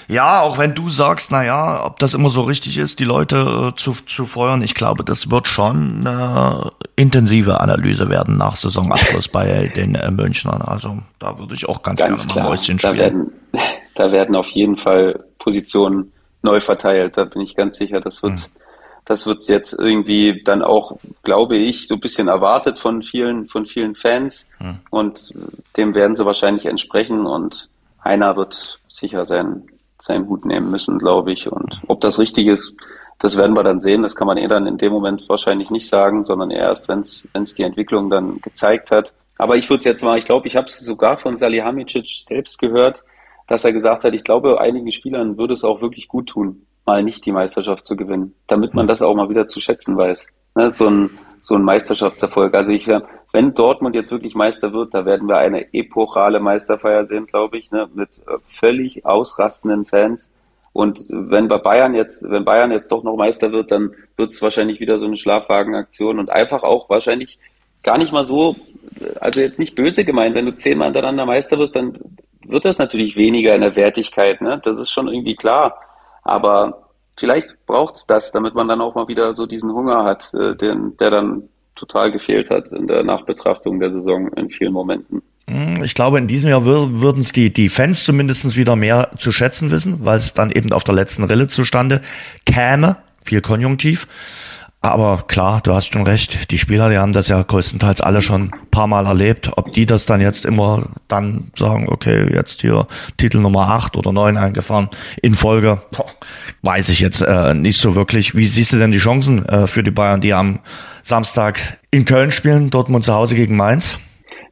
Ja, auch wenn du sagst, na ja, ob das immer so richtig ist, die Leute äh, zu, zu feuern, ich glaube, das wird schon eine intensive Analyse werden nach Saisonabschluss bei (laughs) den äh, Münchnern. Also da würde ich auch ganz, ganz gerne klar. mal Mäuschen spielen. Da werden, (laughs) da werden auf jeden Fall Positionen neu verteilt. Da bin ich ganz sicher, das wird, hm. das wird jetzt irgendwie dann auch, glaube ich, so ein bisschen erwartet von vielen, von vielen Fans. Hm. Und dem werden sie wahrscheinlich entsprechen und einer wird sicher seinen, seinen Hut nehmen müssen, glaube ich. Und ob das richtig ist, das werden wir dann sehen. Das kann man eh dann in dem Moment wahrscheinlich nicht sagen, sondern erst, wenn es die Entwicklung dann gezeigt hat. Aber ich würde es jetzt mal, ich glaube, ich habe es sogar von Salihamidzic selbst gehört, dass er gesagt hat, ich glaube, einigen Spielern würde es auch wirklich gut tun, mal nicht die Meisterschaft zu gewinnen, damit man das auch mal wieder zu schätzen weiß. Ne, so ein so ein Meisterschaftserfolg. Also ich, wenn Dortmund jetzt wirklich Meister wird, da werden wir eine epochale Meisterfeier sehen, glaube ich, ne, mit äh, völlig ausrastenden Fans. Und wenn bei Bayern jetzt, wenn Bayern jetzt doch noch Meister wird, dann wird es wahrscheinlich wieder so eine Schlafwagenaktion und einfach auch wahrscheinlich gar nicht mal so, also jetzt nicht böse gemeint, wenn du zehnmal hintereinander Meister wirst, dann wird das natürlich weniger in der Wertigkeit, ne? Das ist schon irgendwie klar. Aber vielleicht braucht's das, damit man dann auch mal wieder so diesen Hunger hat, äh, den, der dann total gefehlt hat in der Nachbetrachtung der Saison in vielen Momenten. Hm, ich glaube, in diesem Jahr würden es die, die Fans zumindest wieder mehr zu schätzen wissen, weil es dann eben auf der letzten Rille zustande käme, viel Konjunktiv. Aber klar, du hast schon recht. Die Spieler, die haben das ja größtenteils alle schon ein paar Mal erlebt. Ob die das dann jetzt immer dann sagen, okay, jetzt hier Titel Nummer 8 oder 9 eingefahren in Folge, boah, weiß ich jetzt äh, nicht so wirklich. Wie siehst du denn die Chancen äh, für die Bayern, die am Samstag in Köln spielen, Dortmund zu Hause gegen Mainz?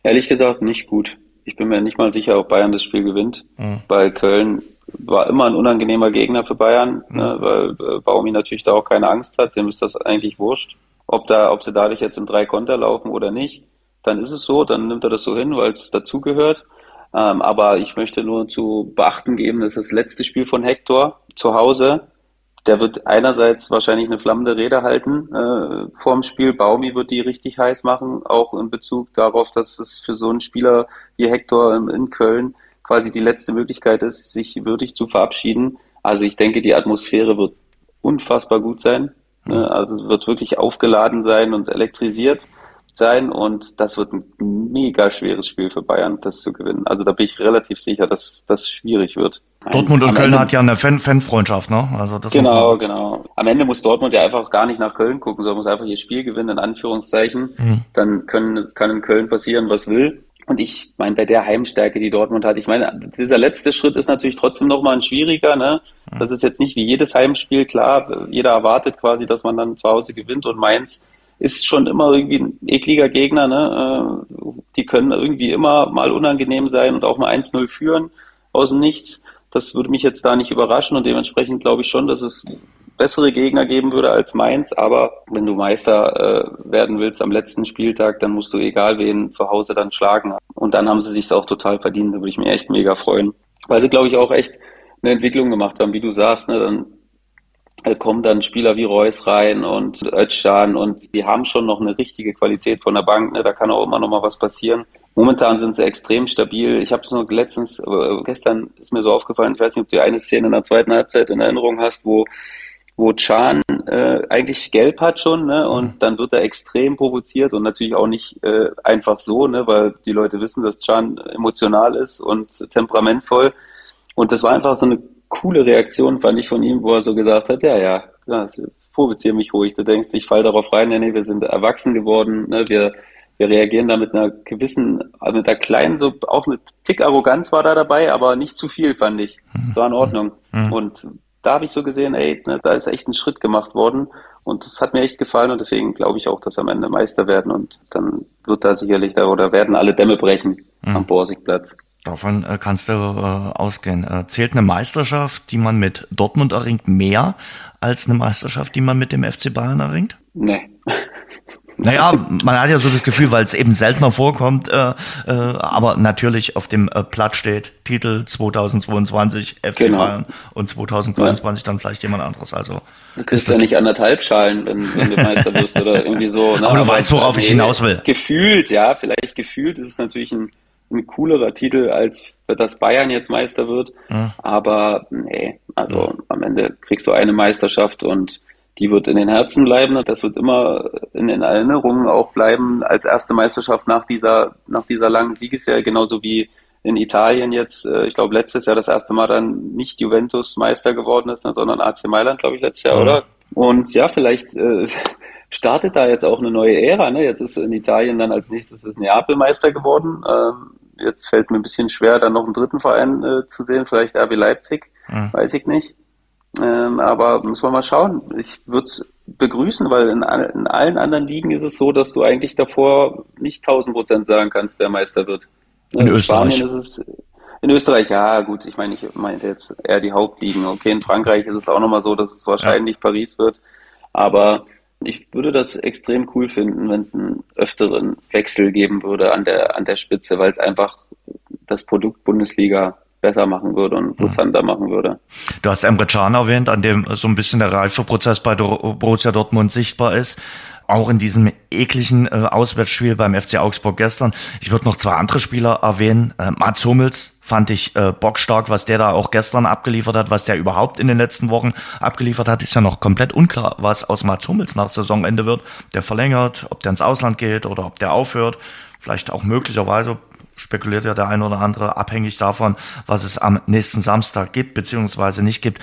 Ehrlich gesagt nicht gut. Ich bin mir nicht mal sicher, ob Bayern das Spiel gewinnt, mhm. weil Köln war immer ein unangenehmer Gegner für Bayern, mhm. ne, weil äh, Baumi natürlich da auch keine Angst hat, dem ist das eigentlich wurscht. Ob da, ob sie dadurch jetzt in drei Konter laufen oder nicht, dann ist es so, dann nimmt er das so hin, weil es dazugehört. Ähm, aber ich möchte nur zu beachten geben, das ist das letzte Spiel von Hector zu Hause. Der wird einerseits wahrscheinlich eine flammende Rede halten äh, vorm Spiel. Baumi wird die richtig heiß machen, auch in Bezug darauf, dass es für so einen Spieler wie Hector in, in Köln quasi die letzte Möglichkeit ist, sich würdig zu verabschieden. Also ich denke, die Atmosphäre wird unfassbar gut sein. Ne? Also es wird wirklich aufgeladen sein und elektrisiert sein und das wird ein mega schweres Spiel für Bayern, das zu gewinnen. Also da bin ich relativ sicher, dass das schwierig wird. Dortmund und Köln Ende, hat ja eine Fan Fanfreundschaft, ne? Also das genau, genau. Am Ende muss Dortmund ja einfach gar nicht nach Köln gucken, sondern muss einfach ihr Spiel gewinnen, in Anführungszeichen. Mhm. Dann können, kann in Köln passieren, was will. Und ich meine, bei der Heimstärke, die Dortmund hat, ich meine, dieser letzte Schritt ist natürlich trotzdem nochmal ein schwieriger. Ne? Das ist jetzt nicht wie jedes Heimspiel, klar, jeder erwartet quasi, dass man dann zu Hause gewinnt und Mainz ist schon immer irgendwie ein ekliger Gegner. Ne? Äh, die können irgendwie immer mal unangenehm sein und auch mal 1-0 führen aus dem Nichts. Das würde mich jetzt da nicht überraschen und dementsprechend glaube ich schon, dass es bessere Gegner geben würde als Mainz. Aber wenn du Meister äh, werden willst am letzten Spieltag, dann musst du egal wen zu Hause dann schlagen. Und dann haben sie sich auch total verdient. Da würde ich mich echt mega freuen. Weil sie, glaube ich, auch echt eine Entwicklung gemacht haben, wie du sagst. Ne? Dann äh, kommen dann Spieler wie Reus rein und Özcan und die haben schon noch eine richtige Qualität von der Bank. Ne? Da kann auch immer noch mal was passieren. Momentan sind sie extrem stabil. Ich habe es nur letztens, äh, gestern ist mir so aufgefallen, ich weiß nicht, ob du eine Szene in der zweiten Halbzeit in Erinnerung hast, wo wo Chan äh, eigentlich gelb hat schon, ne? Und mhm. dann wird er extrem provoziert und natürlich auch nicht äh, einfach so, ne? Weil die Leute wissen, dass Chan emotional ist und temperamentvoll. Und das war einfach so eine coole Reaktion, fand ich von ihm, wo er so gesagt hat, ja, ja, ja provoziere mich ruhig. Du denkst, ich fall darauf rein, nee, nee, wir sind erwachsen geworden, ne, wir, wir reagieren da mit einer gewissen, also mit einer kleinen, so auch eine Tick Arroganz war da dabei, aber nicht zu viel, fand ich. Es war in Ordnung. Mhm. Und da habe ich so gesehen, ey, ne, da ist echt ein Schritt gemacht worden. Und das hat mir echt gefallen und deswegen glaube ich auch, dass am Ende Meister werden und dann wird da sicherlich da oder werden alle Dämme brechen mhm. am Borsigplatz. Davon äh, kannst du äh, ausgehen. Äh, zählt eine Meisterschaft, die man mit Dortmund erringt, mehr als eine Meisterschaft, die man mit dem FC Bayern erringt? Nee. Naja, man hat ja so das Gefühl, weil es eben seltener vorkommt, äh, äh, aber natürlich auf dem äh, Blatt steht Titel 2022 FC genau. Bayern und 2023 ja. dann vielleicht jemand anderes. Also du kriegst ja nicht anderthalb Schalen, wenn, wenn du Meister bist oder irgendwie so. Ne? Aber du aber weißt, worauf ich hinaus will. Gefühlt, ja, vielleicht gefühlt ist es natürlich ein, ein coolerer Titel, als dass Bayern jetzt Meister wird. Mhm. Aber nee, also mhm. am Ende kriegst du eine Meisterschaft und die wird in den Herzen bleiben. Das wird immer in den Erinnerungen auch bleiben als erste Meisterschaft nach dieser, nach dieser langen Siegesserie, genauso wie in Italien jetzt, äh, ich glaube, letztes Jahr das erste Mal dann nicht Juventus Meister geworden ist, sondern AC Mailand, glaube ich, letztes Jahr, mhm. oder? Und ja, vielleicht äh, (laughs) startet da jetzt auch eine neue Ära. Ne? Jetzt ist in Italien dann als nächstes ist Neapel Meister geworden. Ähm, jetzt fällt mir ein bisschen schwer, dann noch einen dritten Verein äh, zu sehen, vielleicht RB Leipzig, mhm. weiß ich nicht. Ähm, aber muss man mal schauen. Ich würde es begrüßen, weil in, in, allen anderen Ligen ist es so, dass du eigentlich davor nicht 1000 Prozent sagen kannst, wer Meister wird. In, in Österreich. Spanien ist es, in Österreich, ja, gut, ich meine, ich meinte jetzt eher die Hauptligen. Okay, in Frankreich ist es auch nochmal so, dass es wahrscheinlich ja. Paris wird. Aber ich würde das extrem cool finden, wenn es einen öfteren Wechsel geben würde an der, an der Spitze, weil es einfach das Produkt Bundesliga besser machen würde und interessanter mhm. machen würde. Du hast Emre Can erwähnt, an dem so ein bisschen der Reifeprozess bei Borussia Dortmund sichtbar ist. Auch in diesem ekligen äh, Auswärtsspiel beim FC Augsburg gestern. Ich würde noch zwei andere Spieler erwähnen. Äh, Mats Hummels fand ich äh, bockstark, was der da auch gestern abgeliefert hat, was der überhaupt in den letzten Wochen abgeliefert hat. Ist ja noch komplett unklar, was aus Mats Hummels nach Saisonende wird. Der verlängert, ob der ins Ausland geht oder ob der aufhört. Vielleicht auch möglicherweise spekuliert ja der ein oder andere, abhängig davon, was es am nächsten Samstag gibt, beziehungsweise nicht gibt.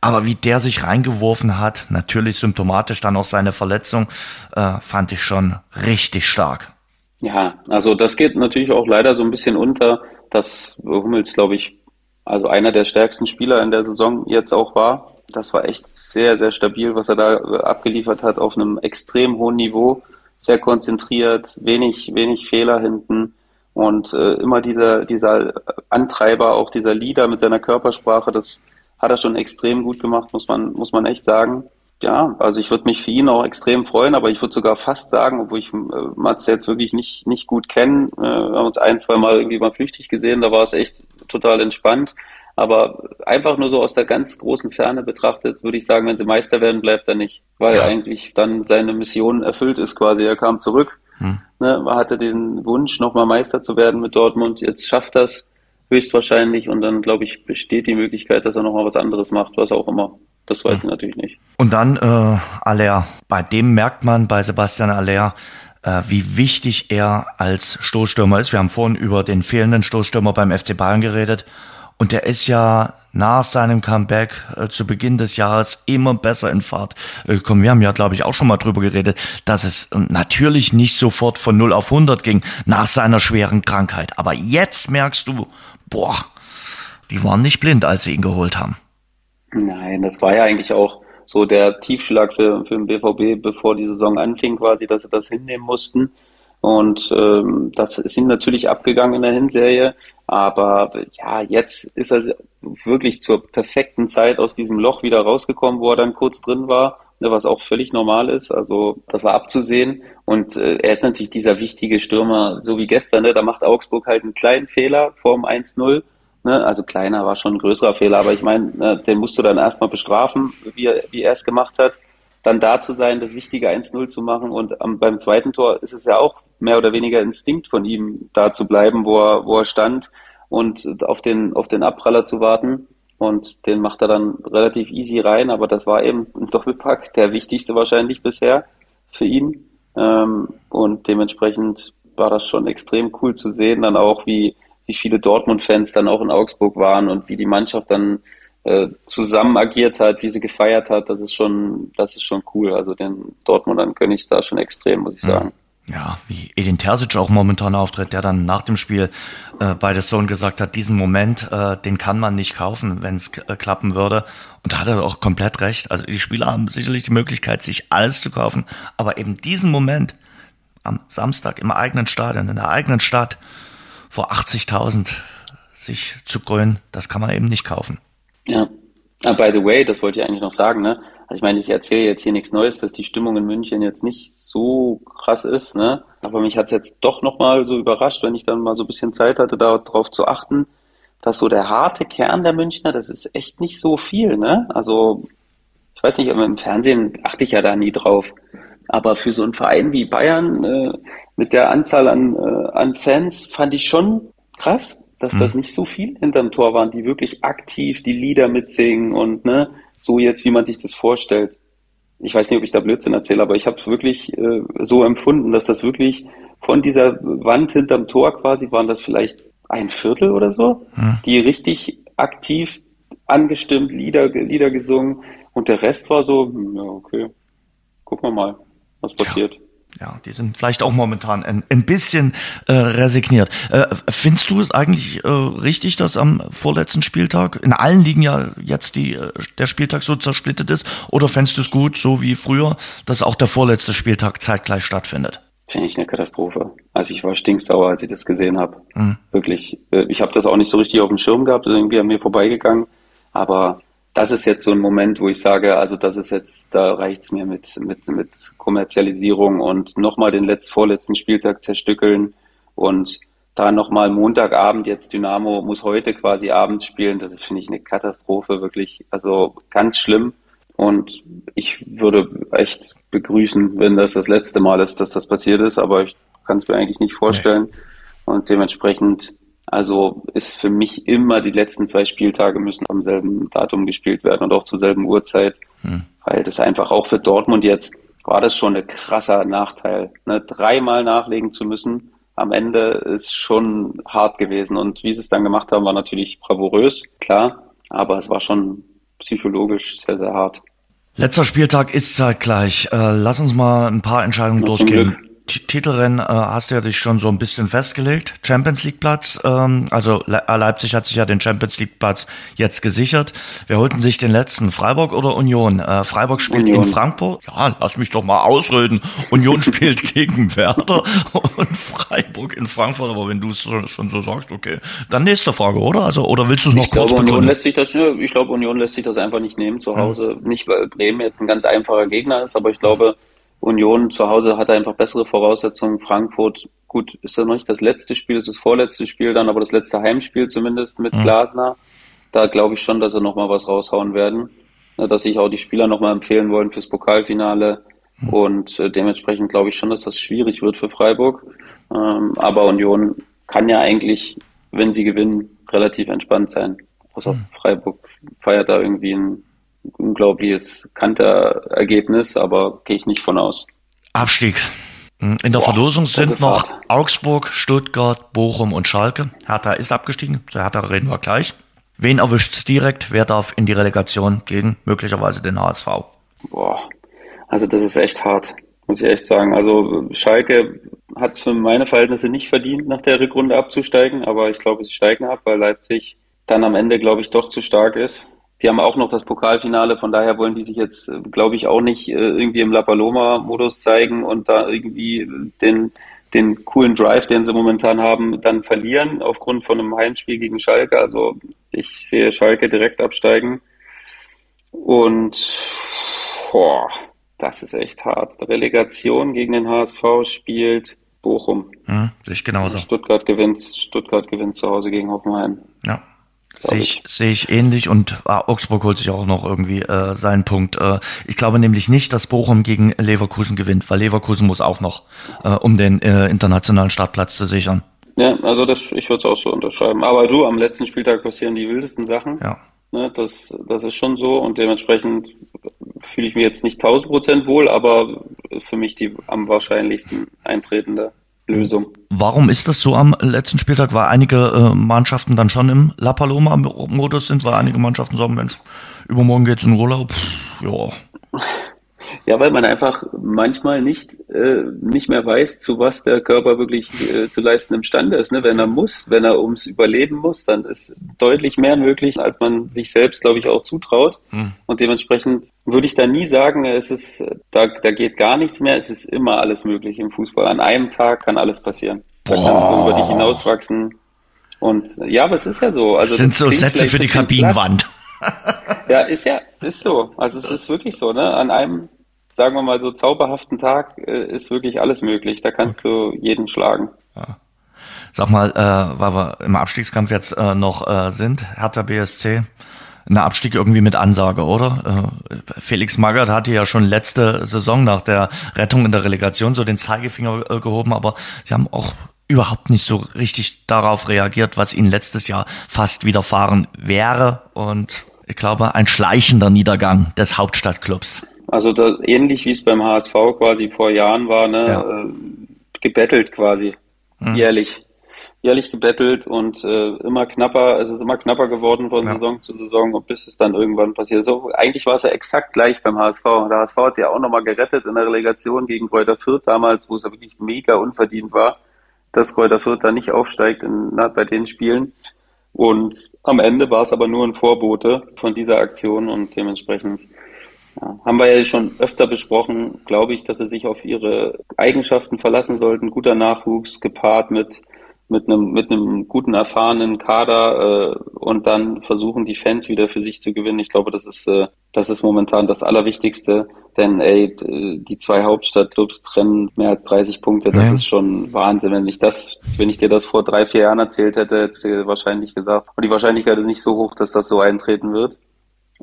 Aber wie der sich reingeworfen hat, natürlich symptomatisch dann auch seine Verletzung, äh, fand ich schon richtig stark. Ja, also das geht natürlich auch leider so ein bisschen unter, dass Hummels, glaube ich, also einer der stärksten Spieler in der Saison jetzt auch war. Das war echt sehr, sehr stabil, was er da abgeliefert hat auf einem extrem hohen Niveau. Sehr konzentriert, wenig, wenig Fehler hinten. Und äh, immer dieser, dieser Antreiber, auch dieser Leader mit seiner Körpersprache, das hat er schon extrem gut gemacht, muss man, muss man echt sagen. Ja, also ich würde mich für ihn auch extrem freuen, aber ich würde sogar fast sagen, obwohl ich äh, Mats jetzt wirklich nicht, nicht gut kenne, äh, wir haben uns ein, zwei Mal irgendwie mal flüchtig gesehen, da war es echt total entspannt. Aber einfach nur so aus der ganz großen Ferne betrachtet, würde ich sagen, wenn sie Meister werden, bleibt er nicht, weil ja. eigentlich dann seine Mission erfüllt ist quasi. Er kam zurück, hm. Ne, man hatte den Wunsch, nochmal Meister zu werden mit Dortmund. Jetzt schafft das höchstwahrscheinlich und dann, glaube ich, besteht die Möglichkeit, dass er nochmal was anderes macht, was auch immer. Das weiß hm. ich natürlich nicht. Und dann äh, Aller. Bei dem merkt man bei Sebastian Aller, äh, wie wichtig er als Stoßstürmer ist. Wir haben vorhin über den fehlenden Stoßstürmer beim FC Bayern geredet. Und der ist ja nach seinem Comeback äh, zu Beginn des Jahres immer besser in Fahrt äh, gekommen. Wir haben ja, glaube ich, auch schon mal drüber geredet, dass es äh, natürlich nicht sofort von 0 auf 100 ging nach seiner schweren Krankheit. Aber jetzt merkst du, boah, die waren nicht blind, als sie ihn geholt haben. Nein, das war ja eigentlich auch so der Tiefschlag für, für den BVB, bevor die Saison anfing, quasi, dass sie das hinnehmen mussten. Und ähm, das ist ihm natürlich abgegangen in der Hinserie. Aber ja, jetzt ist er wirklich zur perfekten Zeit aus diesem Loch wieder rausgekommen, wo er dann kurz drin war, ne, was auch völlig normal ist. Also das war abzusehen. Und äh, er ist natürlich dieser wichtige Stürmer, so wie gestern. Ne, da macht Augsburg halt einen kleinen Fehler vorm 1-0. Ne, also kleiner war schon ein größerer Fehler, aber ich meine, ne, den musst du dann erstmal bestrafen, wie er, wie er es gemacht hat. Dann da zu sein, das wichtige 1-0 zu machen. Und ähm, beim zweiten Tor ist es ja auch mehr oder weniger Instinkt von ihm, da zu bleiben, wo er, wo er stand und auf den, auf den Abpraller zu warten. Und den macht er dann relativ easy rein, aber das war eben ein Doppelpack, der wichtigste wahrscheinlich bisher für ihn. Ähm, und dementsprechend war das schon extrem cool zu sehen, dann auch wie, wie viele Dortmund-Fans dann auch in Augsburg waren und wie die Mannschaft dann äh, zusammen agiert hat, wie sie gefeiert hat, das ist schon, das ist schon cool. Also den Dortmundern gönne ich da schon extrem, muss ich sagen. Ja, wie Edin Terzic auch momentan auftritt, der dann nach dem Spiel äh, bei der Zone gesagt hat, diesen Moment, äh, den kann man nicht kaufen, wenn es äh, klappen würde. Und da hat er auch komplett recht. Also die Spieler haben sicherlich die Möglichkeit, sich alles zu kaufen, aber eben diesen Moment am Samstag im eigenen Stadion, in der eigenen Stadt vor 80.000 sich zu krönen, das kann man eben nicht kaufen. Ja. Ah, by the way, das wollte ich eigentlich noch sagen, ne? Also ich meine, ich erzähle jetzt hier nichts Neues, dass die Stimmung in München jetzt nicht so krass ist, ne? Aber mich hat's jetzt doch nochmal so überrascht, wenn ich dann mal so ein bisschen Zeit hatte, darauf zu achten, dass so der harte Kern der Münchner, das ist echt nicht so viel, ne? Also, ich weiß nicht, im Fernsehen achte ich ja da nie drauf. Aber für so einen Verein wie Bayern äh, mit der Anzahl an, äh, an Fans fand ich schon krass, dass mhm. das nicht so viel hinterm Tor waren, die wirklich aktiv die Lieder mitsingen und ne, so jetzt, wie man sich das vorstellt. Ich weiß nicht, ob ich da Blödsinn erzähle, aber ich habe es wirklich äh, so empfunden, dass das wirklich von dieser Wand hinterm Tor quasi waren das vielleicht ein Viertel oder so, mhm. die richtig aktiv angestimmt, Lieder, Lieder gesungen und der Rest war so, hm, ja, okay, gucken wir mal, was passiert. Ja. Ja, die sind vielleicht auch momentan ein, ein bisschen äh, resigniert. Äh, findest du es eigentlich äh, richtig, dass am vorletzten Spieltag in allen Ligen ja jetzt die, äh, der Spieltag so zersplittet ist? Oder fändest du es gut, so wie früher, dass auch der vorletzte Spieltag zeitgleich stattfindet? Finde ich eine Katastrophe. Also ich war stinksauer, als ich das gesehen habe. Mhm. Wirklich. Äh, ich habe das auch nicht so richtig auf dem Schirm gehabt, irgendwie an mir vorbeigegangen. Aber das ist jetzt so ein Moment, wo ich sage, also das ist jetzt, da reicht's mir mit, mit, mit Kommerzialisierung und nochmal den letzt, vorletzten Spieltag zerstückeln und da nochmal Montagabend jetzt Dynamo muss heute quasi abends spielen. Das ist, finde ich, eine Katastrophe, wirklich. Also ganz schlimm. Und ich würde echt begrüßen, wenn das das letzte Mal ist, dass das passiert ist, aber ich kann es mir eigentlich nicht vorstellen. Nee. Und dementsprechend also ist für mich immer die letzten zwei Spieltage müssen am selben Datum gespielt werden und auch zur selben Uhrzeit, hm. weil das einfach auch für Dortmund jetzt war das schon ein krasser Nachteil. Ne? Dreimal nachlegen zu müssen am Ende ist schon hart gewesen und wie sie es dann gemacht haben, war natürlich bravourös, klar, aber es war schon psychologisch sehr, sehr hart. Letzter Spieltag ist zeitgleich. Äh, lass uns mal ein paar Entscheidungen durchgehen. Titelrennen äh, hast du ja dich schon so ein bisschen festgelegt. Champions League Platz, ähm, also Le äh, Leipzig hat sich ja den Champions League Platz jetzt gesichert. Wer holten sich den letzten? Freiburg oder Union? Äh, Freiburg spielt Union. in Frankfurt. Ja, lass mich doch mal ausreden. Union (laughs) spielt gegen Werder und Freiburg in Frankfurt. Aber wenn du es schon so sagst, okay, dann nächste Frage, oder? Also oder willst du es noch ich kurz glaube, Union lässt sich das, Ich glaube, Union lässt sich das einfach nicht nehmen zu Hause. Hm. Nicht weil Bremen jetzt ein ganz einfacher Gegner ist, aber ich glaube Union zu Hause hat einfach bessere Voraussetzungen. Frankfurt, gut, ist ja noch nicht das letzte Spiel, ist das vorletzte Spiel dann, aber das letzte Heimspiel zumindest mit mhm. Glasner. Da glaube ich schon, dass sie nochmal was raushauen werden. Dass sich auch die Spieler nochmal empfehlen wollen fürs Pokalfinale. Mhm. Und äh, dementsprechend glaube ich schon, dass das schwierig wird für Freiburg. Ähm, aber Union kann ja eigentlich, wenn sie gewinnen, relativ entspannt sein. Also mhm. Freiburg feiert da irgendwie ein unglaubliches Kanterergebnis, aber gehe ich nicht von aus. Abstieg. In der Boah, Verlosung sind noch hart. Augsburg, Stuttgart, Bochum und Schalke. Hertha ist abgestiegen, zu Hertha reden wir gleich. Wen erwischt es direkt? Wer darf in die Relegation gegen möglicherweise den HSV? Boah, also das ist echt hart, muss ich echt sagen. Also Schalke hat es für meine Verhältnisse nicht verdient, nach der Rückrunde abzusteigen, aber ich glaube, sie steigen ab, weil Leipzig dann am Ende, glaube ich, doch zu stark ist. Die haben auch noch das Pokalfinale, von daher wollen die sich jetzt, äh, glaube ich, auch nicht äh, irgendwie im La Paloma-Modus zeigen und da irgendwie den, den coolen Drive, den sie momentan haben, dann verlieren aufgrund von einem Heimspiel gegen Schalke. Also ich sehe Schalke direkt absteigen. Und boah, das ist echt hart. Relegation gegen den HSV spielt Bochum. Hm, ich genauso. Stuttgart gewinnt, Stuttgart gewinnt zu Hause gegen Hoffenheim. Ja. Sehe ich, sehe ich ähnlich und äh, Augsburg holt sich auch noch irgendwie äh, seinen Punkt. Äh, ich glaube nämlich nicht, dass Bochum gegen Leverkusen gewinnt, weil Leverkusen muss auch noch, äh, um den äh, internationalen Startplatz zu sichern. Ja, also das, ich würde es auch so unterschreiben. Aber du, am letzten Spieltag passieren die wildesten Sachen. Ja. Ne, das, das ist schon so und dementsprechend fühle ich mich jetzt nicht 1000 Prozent wohl, aber für mich die am wahrscheinlichsten eintretende Lösung. Warum ist das so am letzten Spieltag? Weil einige äh, Mannschaften dann schon im La Paloma-Modus sind, weil einige Mannschaften sagen, Mensch, übermorgen geht's in Urlaub. Ja. Ja, weil man einfach manchmal nicht, äh, nicht mehr weiß, zu was der Körper wirklich äh, zu leisten imstande ist. Ne? Wenn er muss, wenn er ums Überleben muss, dann ist deutlich mehr möglich, als man sich selbst, glaube ich, auch zutraut. Hm. Und dementsprechend würde ich da nie sagen, es ist, da, da geht gar nichts mehr. Es ist immer alles möglich im Fußball. An einem Tag kann alles passieren. Da Boah. kannst du über dich hinauswachsen. Und ja, aber es ist ja so. Also das sind so Sätze für die Kabinenwand. ja, ist ja, ist so. Also es ist wirklich so, ne? An einem sagen wir mal so, zauberhaften Tag äh, ist wirklich alles möglich. Da kannst okay. du jeden schlagen. Ja. Sag mal, äh, weil wir im Abstiegskampf jetzt äh, noch äh, sind, Hertha BSC, ein Abstieg irgendwie mit Ansage, oder? Äh, Felix Magath hatte ja schon letzte Saison nach der Rettung in der Relegation so den Zeigefinger äh, gehoben, aber sie haben auch überhaupt nicht so richtig darauf reagiert, was ihnen letztes Jahr fast widerfahren wäre. Und ich glaube, ein schleichender Niedergang des Hauptstadtclubs. Also da, ähnlich wie es beim HSV quasi vor Jahren war, ne, ja. äh, gebettelt quasi, mhm. jährlich. Jährlich gebettelt und äh, immer knapper, es ist immer knapper geworden von ja. Saison zu Saison und bis es dann irgendwann passiert. So, eigentlich war es ja exakt gleich beim HSV. Der HSV hat sich ja auch nochmal gerettet in der Relegation gegen Kräuter Fürth damals, wo es ja wirklich mega unverdient war, dass Kräuter Fürth da nicht aufsteigt in, na, bei den Spielen. Und am Ende war es aber nur ein Vorbote von dieser Aktion und dementsprechend ja, haben wir ja schon öfter besprochen, glaube ich, dass sie sich auf ihre Eigenschaften verlassen sollten. Guter Nachwuchs gepaart mit mit einem mit einem guten erfahrenen Kader äh, und dann versuchen die Fans wieder für sich zu gewinnen. Ich glaube, das ist äh, das ist momentan das Allerwichtigste, denn ey, die zwei Hauptstadtclubs trennen mehr als 30 Punkte. Das ja. ist schon Wahnsinn. Wenn ich das, wenn ich dir das vor drei vier Jahren erzählt hätte, hättest du wahrscheinlich gesagt. Und die Wahrscheinlichkeit ist nicht so hoch, dass das so eintreten wird.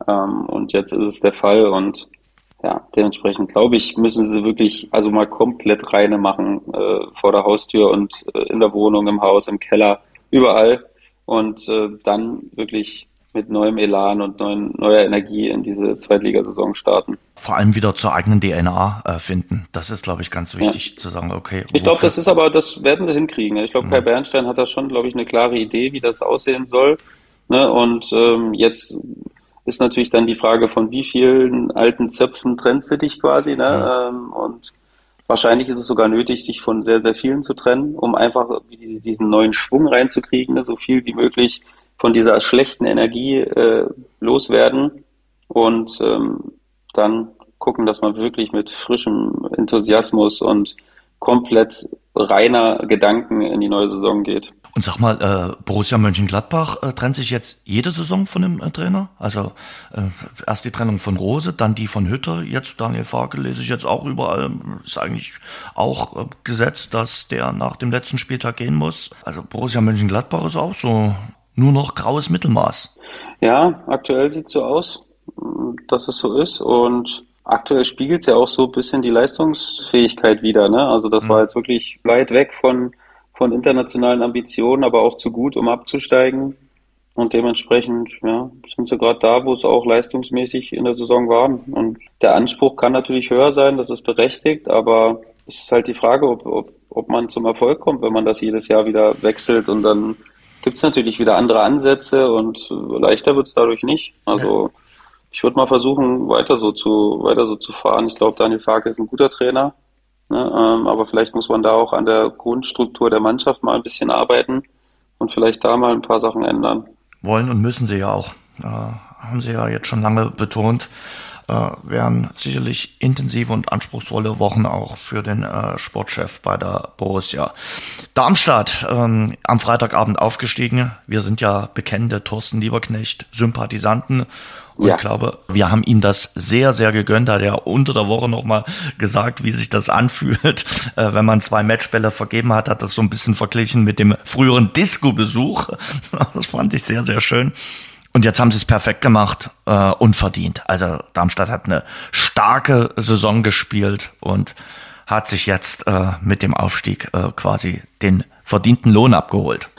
Ähm, und jetzt ist es der Fall und ja, dementsprechend glaube ich, müssen sie wirklich also mal komplett reine machen äh, vor der Haustür und äh, in der Wohnung, im Haus, im Keller, überall und äh, dann wirklich mit neuem Elan und neuen, neuer Energie in diese Zweitligasaison starten. Vor allem wieder zur eigenen DNA äh, finden. Das ist, glaube ich, ganz wichtig ja. zu sagen, okay. Ich glaube, das ist aber, das werden wir hinkriegen. Ich glaube, mhm. Kai Bernstein hat da schon, glaube ich, eine klare Idee, wie das aussehen soll. Ne? Und ähm, jetzt ist natürlich dann die Frage, von wie vielen alten Zöpfen trennst du dich quasi. Ne? Ja. Ähm, und wahrscheinlich ist es sogar nötig, sich von sehr, sehr vielen zu trennen, um einfach diesen neuen Schwung reinzukriegen, ne? so viel wie möglich von dieser schlechten Energie äh, loswerden und ähm, dann gucken, dass man wirklich mit frischem Enthusiasmus und komplett reiner Gedanken in die neue Saison geht. Und sag mal, äh, Borussia Mönchengladbach äh, trennt sich jetzt jede Saison von dem äh, Trainer? Also äh, erst die Trennung von Rose, dann die von Hütter, jetzt Daniel Farke lese ich jetzt auch überall. Ist eigentlich auch äh, gesetzt, dass der nach dem letzten Spieltag gehen muss. Also Borussia Mönchengladbach ist auch so nur noch graues Mittelmaß. Ja, aktuell sieht so aus, dass es so ist und aktuell spiegelt es ja auch so ein bisschen die Leistungsfähigkeit wieder. Ne? Also das mhm. war jetzt wirklich weit weg von von internationalen Ambitionen, aber auch zu gut, um abzusteigen. Und dementsprechend ja, sind sie gerade da, wo sie auch leistungsmäßig in der Saison waren. Und der Anspruch kann natürlich höher sein, das ist berechtigt, aber es ist halt die Frage, ob, ob, ob man zum Erfolg kommt, wenn man das jedes Jahr wieder wechselt. Und dann gibt es natürlich wieder andere Ansätze und leichter wird es dadurch nicht. Also ich würde mal versuchen, weiter so zu, weiter so zu fahren. Ich glaube, Daniel Farke ist ein guter Trainer. Ne, ähm, aber vielleicht muss man da auch an der Grundstruktur der Mannschaft mal ein bisschen arbeiten und vielleicht da mal ein paar Sachen ändern. Wollen und müssen sie ja auch. Äh, haben sie ja jetzt schon lange betont. Äh, wären sicherlich intensive und anspruchsvolle Wochen auch für den äh, Sportchef bei der Borussia. Darmstadt ähm, am Freitagabend aufgestiegen. Wir sind ja bekennende Thorsten Lieberknecht Sympathisanten und ja. ich glaube, wir haben ihm das sehr, sehr gegönnt. Hat er unter der Woche nochmal gesagt, wie sich das (laughs) anfühlt, äh, wenn man zwei Matchbälle vergeben hat. Hat das so ein bisschen verglichen mit dem früheren Disco-Besuch. (laughs) Das fand ich sehr, sehr schön. Und jetzt haben sie es perfekt gemacht, äh, unverdient. Also Darmstadt hat eine starke Saison gespielt und hat sich jetzt äh, mit dem Aufstieg äh, quasi den verdienten Lohn abgeholt.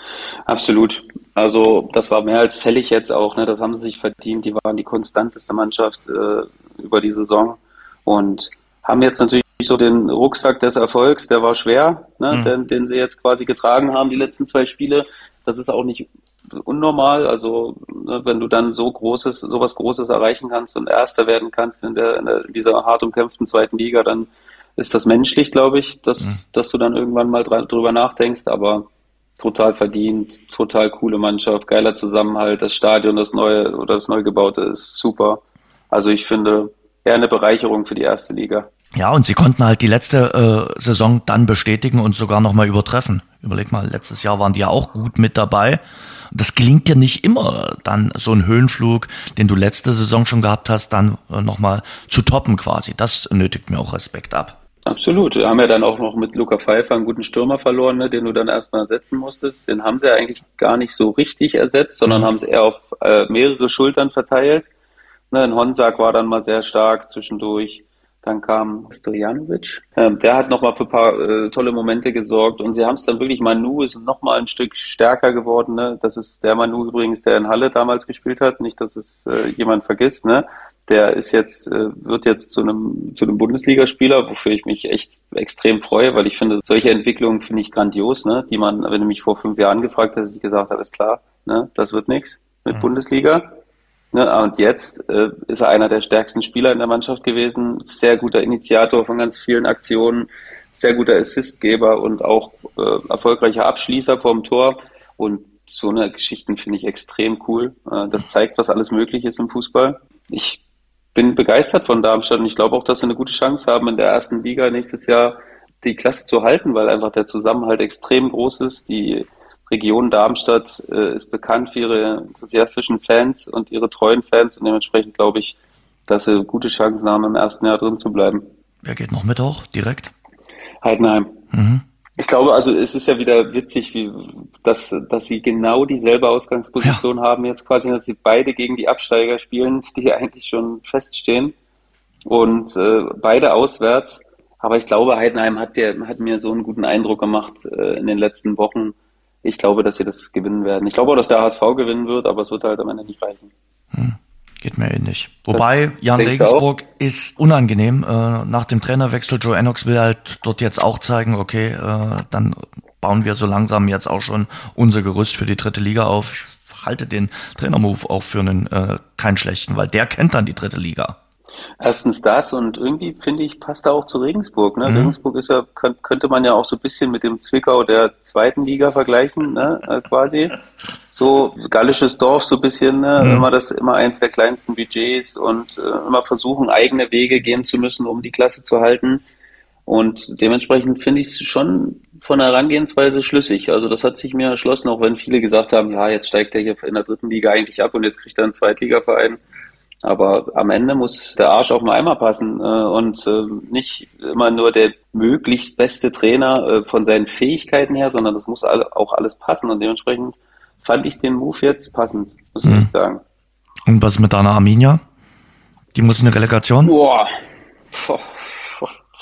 Absolut. Also das war mehr als fällig jetzt auch. Ne? Das haben sie sich verdient. Die waren die konstanteste Mannschaft äh, über die Saison und haben jetzt natürlich so den Rucksack des Erfolgs, der war schwer, ne, mhm. den, den sie jetzt quasi getragen haben, die letzten zwei Spiele. Das ist auch nicht unnormal. Also ne, wenn du dann so großes, sowas Großes erreichen kannst und Erster werden kannst in, der, in, der, in dieser hart umkämpften zweiten Liga, dann ist das menschlich, glaube ich, dass, mhm. dass du dann irgendwann mal drüber nachdenkst. Aber total verdient, total coole Mannschaft, geiler Zusammenhalt, das Stadion, das neue oder das neu gebaute ist super. Also ich finde eher eine Bereicherung für die erste Liga. Ja, und sie konnten halt die letzte äh, Saison dann bestätigen und sogar nochmal übertreffen. Überleg mal, letztes Jahr waren die ja auch gut mit dabei. Das gelingt dir nicht immer, dann so einen Höhenflug, den du letzte Saison schon gehabt hast, dann äh, nochmal zu toppen quasi. Das nötigt mir auch Respekt ab. Absolut. Wir haben ja dann auch noch mit Luca Pfeiffer einen guten Stürmer verloren, ne, den du dann erstmal ersetzen musstest. Den haben sie ja eigentlich gar nicht so richtig ersetzt, sondern mhm. haben es eher auf äh, mehrere Schultern verteilt. Ne, ein Honsak war dann mal sehr stark zwischendurch. Dann kam Stojanovic. Ähm, der hat nochmal für ein paar äh, tolle Momente gesorgt. Und sie haben es dann wirklich, Manu ist nochmal ein Stück stärker geworden. Ne? Das ist der Manu übrigens, der in Halle damals gespielt hat. Nicht, dass es äh, jemand vergisst. Ne? Der ist jetzt, äh, wird jetzt zu einem, zu einem Bundesligaspieler, wofür ich mich echt extrem freue, weil ich finde, solche Entwicklungen finde ich grandios, ne, die man, wenn du mich vor fünf Jahren gefragt hast, ich gesagt habe, ist klar, ne, das wird nichts mit mhm. Bundesliga. Ne, und jetzt äh, ist er einer der stärksten Spieler in der Mannschaft gewesen, sehr guter Initiator von ganz vielen Aktionen, sehr guter Assistgeber und auch äh, erfolgreicher Abschließer vom Tor. Und so eine Geschichten finde ich extrem cool. Äh, das zeigt, was alles möglich ist im Fußball. Ich bin begeistert von Darmstadt und ich glaube auch, dass sie eine gute Chance haben, in der ersten Liga nächstes Jahr die Klasse zu halten, weil einfach der Zusammenhalt extrem groß ist. Die Region Darmstadt äh, ist bekannt für ihre enthusiastischen Fans und ihre treuen Fans und dementsprechend glaube ich, dass sie gute Chancen haben, im ersten Jahr drin zu bleiben. Wer geht noch mit hoch, direkt? Heidenheim. Mhm. Ich glaube, also es ist ja wieder witzig, wie, dass, dass sie genau dieselbe Ausgangsposition ja. haben jetzt quasi, dass sie beide gegen die Absteiger spielen, die eigentlich schon feststehen und äh, beide auswärts. Aber ich glaube, Heidenheim hat, der, hat mir so einen guten Eindruck gemacht äh, in den letzten Wochen. Ich glaube, dass sie das gewinnen werden. Ich glaube auch, dass der HSV gewinnen wird, aber es wird halt am Ende nicht reichen. Hm. Geht mir ähnlich. Wobei, Jan Regensburg ist unangenehm. Äh, nach dem Trainerwechsel, Joe Enox will halt dort jetzt auch zeigen, okay, äh, dann bauen wir so langsam jetzt auch schon unser Gerüst für die dritte Liga auf. Ich halte den Trainermove auch für einen äh, keinen schlechten, weil der kennt dann die dritte Liga. Erstens das und irgendwie finde ich, passt da auch zu Regensburg. Ne? Mhm. Regensburg ist ja, könnte man ja auch so ein bisschen mit dem Zwickau der zweiten Liga vergleichen, ne? Äh, quasi. So gallisches Dorf, so ein bisschen, ne? Mhm. immer das, immer eins der kleinsten Budgets und äh, immer versuchen, eigene Wege gehen zu müssen, um die Klasse zu halten. Und dementsprechend finde ich es schon von der Herangehensweise schlüssig. Also das hat sich mir erschlossen, auch wenn viele gesagt haben, ja, jetzt steigt er hier in der dritten Liga eigentlich ab und jetzt kriegt er einen Zweitligaverein. Aber am Ende muss der Arsch auch mal einmal passen äh, und äh, nicht immer nur der möglichst beste Trainer äh, von seinen Fähigkeiten her, sondern das muss all, auch alles passen und dementsprechend fand ich den Move jetzt passend, muss ich mhm. sagen. Und was mit deiner Arminia? Die muss eine Relegation? Boah. Puh.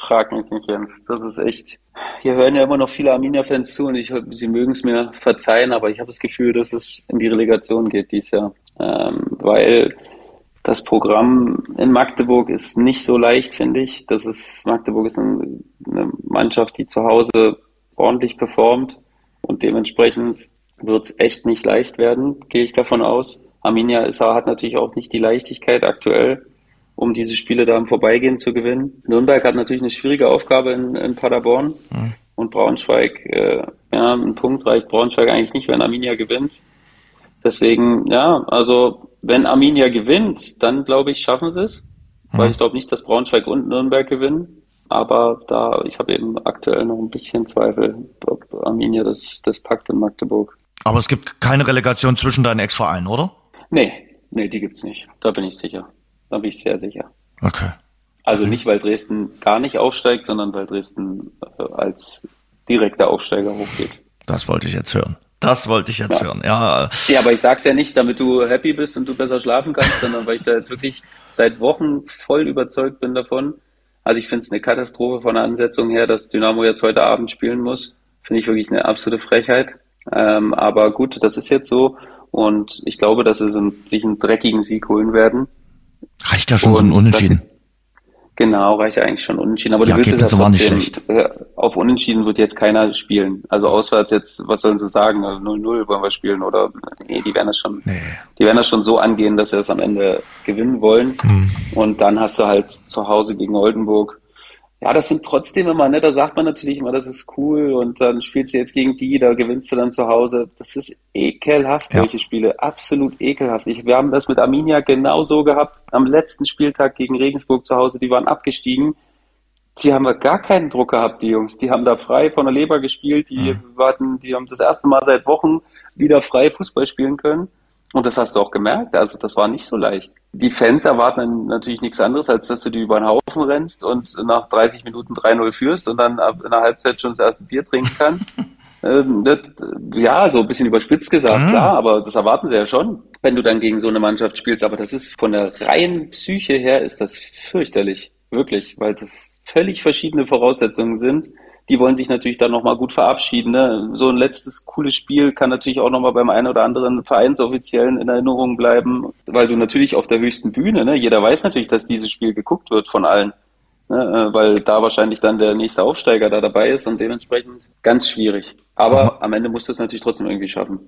Frag mich nicht, Jens. Das ist echt. Hier hören ja immer noch viele Arminia-Fans zu und ich, sie mögen es mir verzeihen, aber ich habe das Gefühl, dass es in die Relegation geht dieses Jahr. Ähm, weil das Programm in Magdeburg ist nicht so leicht, finde ich. Das ist, Magdeburg ist eine Mannschaft, die zu Hause ordentlich performt und dementsprechend wird es echt nicht leicht werden, gehe ich davon aus. Arminia ist, hat natürlich auch nicht die Leichtigkeit aktuell, um diese Spiele da im Vorbeigehen zu gewinnen. Nürnberg hat natürlich eine schwierige Aufgabe in, in Paderborn mhm. und Braunschweig, äh, ja, ein Punkt reicht Braunschweig eigentlich nicht, wenn Arminia gewinnt. Deswegen, ja, also wenn Arminia gewinnt, dann glaube ich, schaffen sie es. Mhm. Weil ich glaube nicht, dass Braunschweig und Nürnberg gewinnen. Aber da, ich habe eben aktuell noch ein bisschen Zweifel, ob Arminia das, das packt in Magdeburg. Aber es gibt keine Relegation zwischen deinen Ex-Vereinen, oder? Nee, nee, die gibt's nicht. Da bin ich sicher. Da bin ich sehr sicher. Okay. Also nicht, weil Dresden gar nicht aufsteigt, sondern weil Dresden äh, als direkter Aufsteiger hochgeht. Das wollte ich jetzt hören. Das wollte ich jetzt ja. hören, ja. Ja, aber ich sag's ja nicht, damit du happy bist und du besser schlafen kannst, sondern weil ich da jetzt wirklich seit Wochen voll überzeugt bin davon. Also ich finde es eine Katastrophe von der Ansetzung her, dass Dynamo jetzt heute Abend spielen muss. Finde ich wirklich eine absolute Frechheit. Ähm, aber gut, das ist jetzt so. Und ich glaube, dass sie sich einen dreckigen Sieg holen werden. Reicht ja schon und so ein Unentschieden. Genau, reicht ja eigentlich schon unentschieden. Aber die du willst Ergebnisse es ja waren nicht schlecht. Auf unentschieden wird jetzt keiner spielen. Also auswärts jetzt, was sollen sie sagen? 0-0 wollen wir spielen oder nee, die werden das schon, Nee. die werden das schon so angehen, dass sie das am Ende gewinnen wollen. Hm. Und dann hast du halt zu Hause gegen Oldenburg. Ja, das sind trotzdem immer, ne, da sagt man natürlich immer, das ist cool und dann spielst du jetzt gegen die, da gewinnst du dann zu Hause. Das ist ekelhaft, Ja. solche Spiele. Absolut ekelhaft. Ich, wir haben das mit Arminia genauso gehabt. Am letzten Spieltag gegen Regensburg zu Hause, die waren abgestiegen. Die haben gar keinen Druck gehabt, die Jungs. Die haben da frei von der Leber gespielt. Die warten, die haben das erste Mal seit Wochen wieder frei Fußball spielen können. Und das hast du auch gemerkt. Also das war nicht so leicht. Die Fans erwarten dann natürlich nichts anderes, als dass du die über den Haufen rennst und nach 30 Minuten 3-0 führst und dann ab in der Halbzeit schon das erste Bier trinken kannst. (laughs) Ähm, das, ja, so ein bisschen überspitzt gesagt, Mhm. klar, aber das erwarten sie ja schon, wenn du dann gegen so eine Mannschaft spielst. Aber das ist von der reinen Psyche her ist das fürchterlich, wirklich, weil das völlig verschiedene Voraussetzungen sind. Die wollen sich natürlich dann nochmal gut verabschieden. Ne? So ein letztes cooles Spiel kann natürlich auch nochmal beim einen oder anderen Vereinsoffiziellen in Erinnerung bleiben, weil du natürlich auf der höchsten Bühne, ne? jeder weiß natürlich, dass dieses Spiel geguckt wird von allen ne, äh, weil da wahrscheinlich dann der nächste Aufsteiger da dabei ist und dementsprechend ganz schwierig. Aber am Ende musst du es natürlich trotzdem irgendwie schaffen.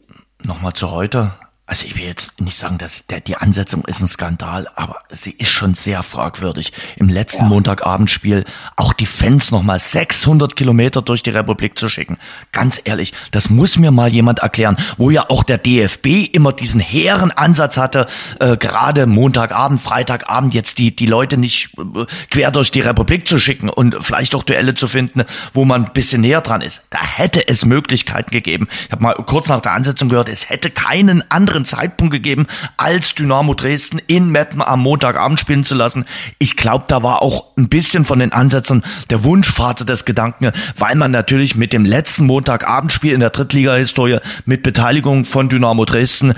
Nochmal zu heute. Also ich will jetzt nicht sagen, dass der, die Ansetzung ist ein Skandal, aber sie ist schon sehr fragwürdig. Im letzten Ja. Montagabendspiel auch die Fans nochmal 600 Kilometer durch die Republik zu schicken. Ganz ehrlich, das muss mir mal jemand erklären, wo ja auch der DFB immer diesen hehren Ansatz hatte, äh, gerade Montagabend, Freitagabend jetzt die, die Leute nicht äh, quer durch die Republik zu schicken und vielleicht auch Duelle zu finden, wo man ein bisschen näher dran ist. Da hätte es Möglichkeiten gegeben. Ich habe mal kurz nach der Ansetzung gehört, es hätte keinen anderen Zeitpunkt gegeben, als Dynamo Dresden in Meppen am Montagabend spielen zu lassen. Ich glaube, da war auch ein bisschen von den Ansätzen der Wunschvater des Gedanken, weil man natürlich mit dem letzten Montagabendspiel in der Drittliga-Historie mit Beteiligung von Dynamo Dresden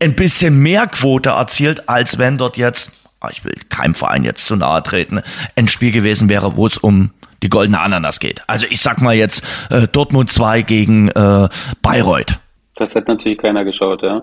ein bisschen mehr Quote erzielt, als wenn dort jetzt, ah, ich will keinem Verein jetzt zu nahe treten, ein Spiel gewesen wäre, wo es um die goldene Ananas geht. Also ich sag mal jetzt äh, Dortmund 2 gegen äh, Bayreuth. Das hat natürlich keiner geschaut, ja.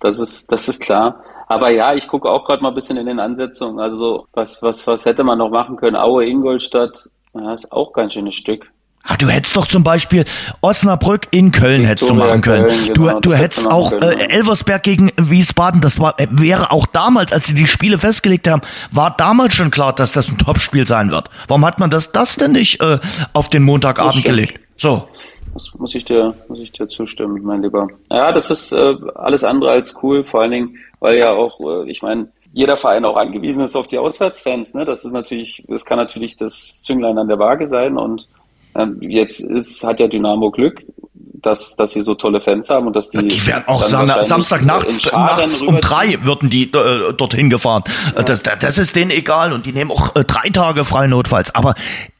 Das ist, das ist klar. Aber ja, ich gucke auch gerade mal ein bisschen in den Ansetzungen. Also so, was, was, was hätte man noch machen können? Aue, Ingolstadt, ja, ist auch ganz schönes Stück. Ah, du hättest doch zum Beispiel Osnabrück in Köln hättest du machen können. Köln, du genau, du das hättest du auch können, äh. Elversberg gegen Wiesbaden, das war, äh, wäre auch damals, als sie die Spiele festgelegt haben, war damals schon klar, dass das ein Topspiel sein wird. Warum hat man das, das denn nicht äh, auf den Montagabend gelegt? So. Das muss ich dir, muss ich dir zustimmen, mein Lieber. Ja, das ist äh, alles andere als cool, vor allen Dingen, weil ja auch, äh, ich meine, jeder Verein auch angewiesen ist auf die Auswärtsfans. Ne? Das ist natürlich, das kann natürlich das Zünglein an der Waage sein. Und ähm, jetzt ist, hat ja Dynamo Glück, dass, dass sie so tolle Fans haben und dass die. Die werden auch Samstag nachts, nachts um drei würden die äh, dorthin gefahren. Äh, Das, das ist denen egal und die nehmen auch äh, drei Tage frei notfalls. Aber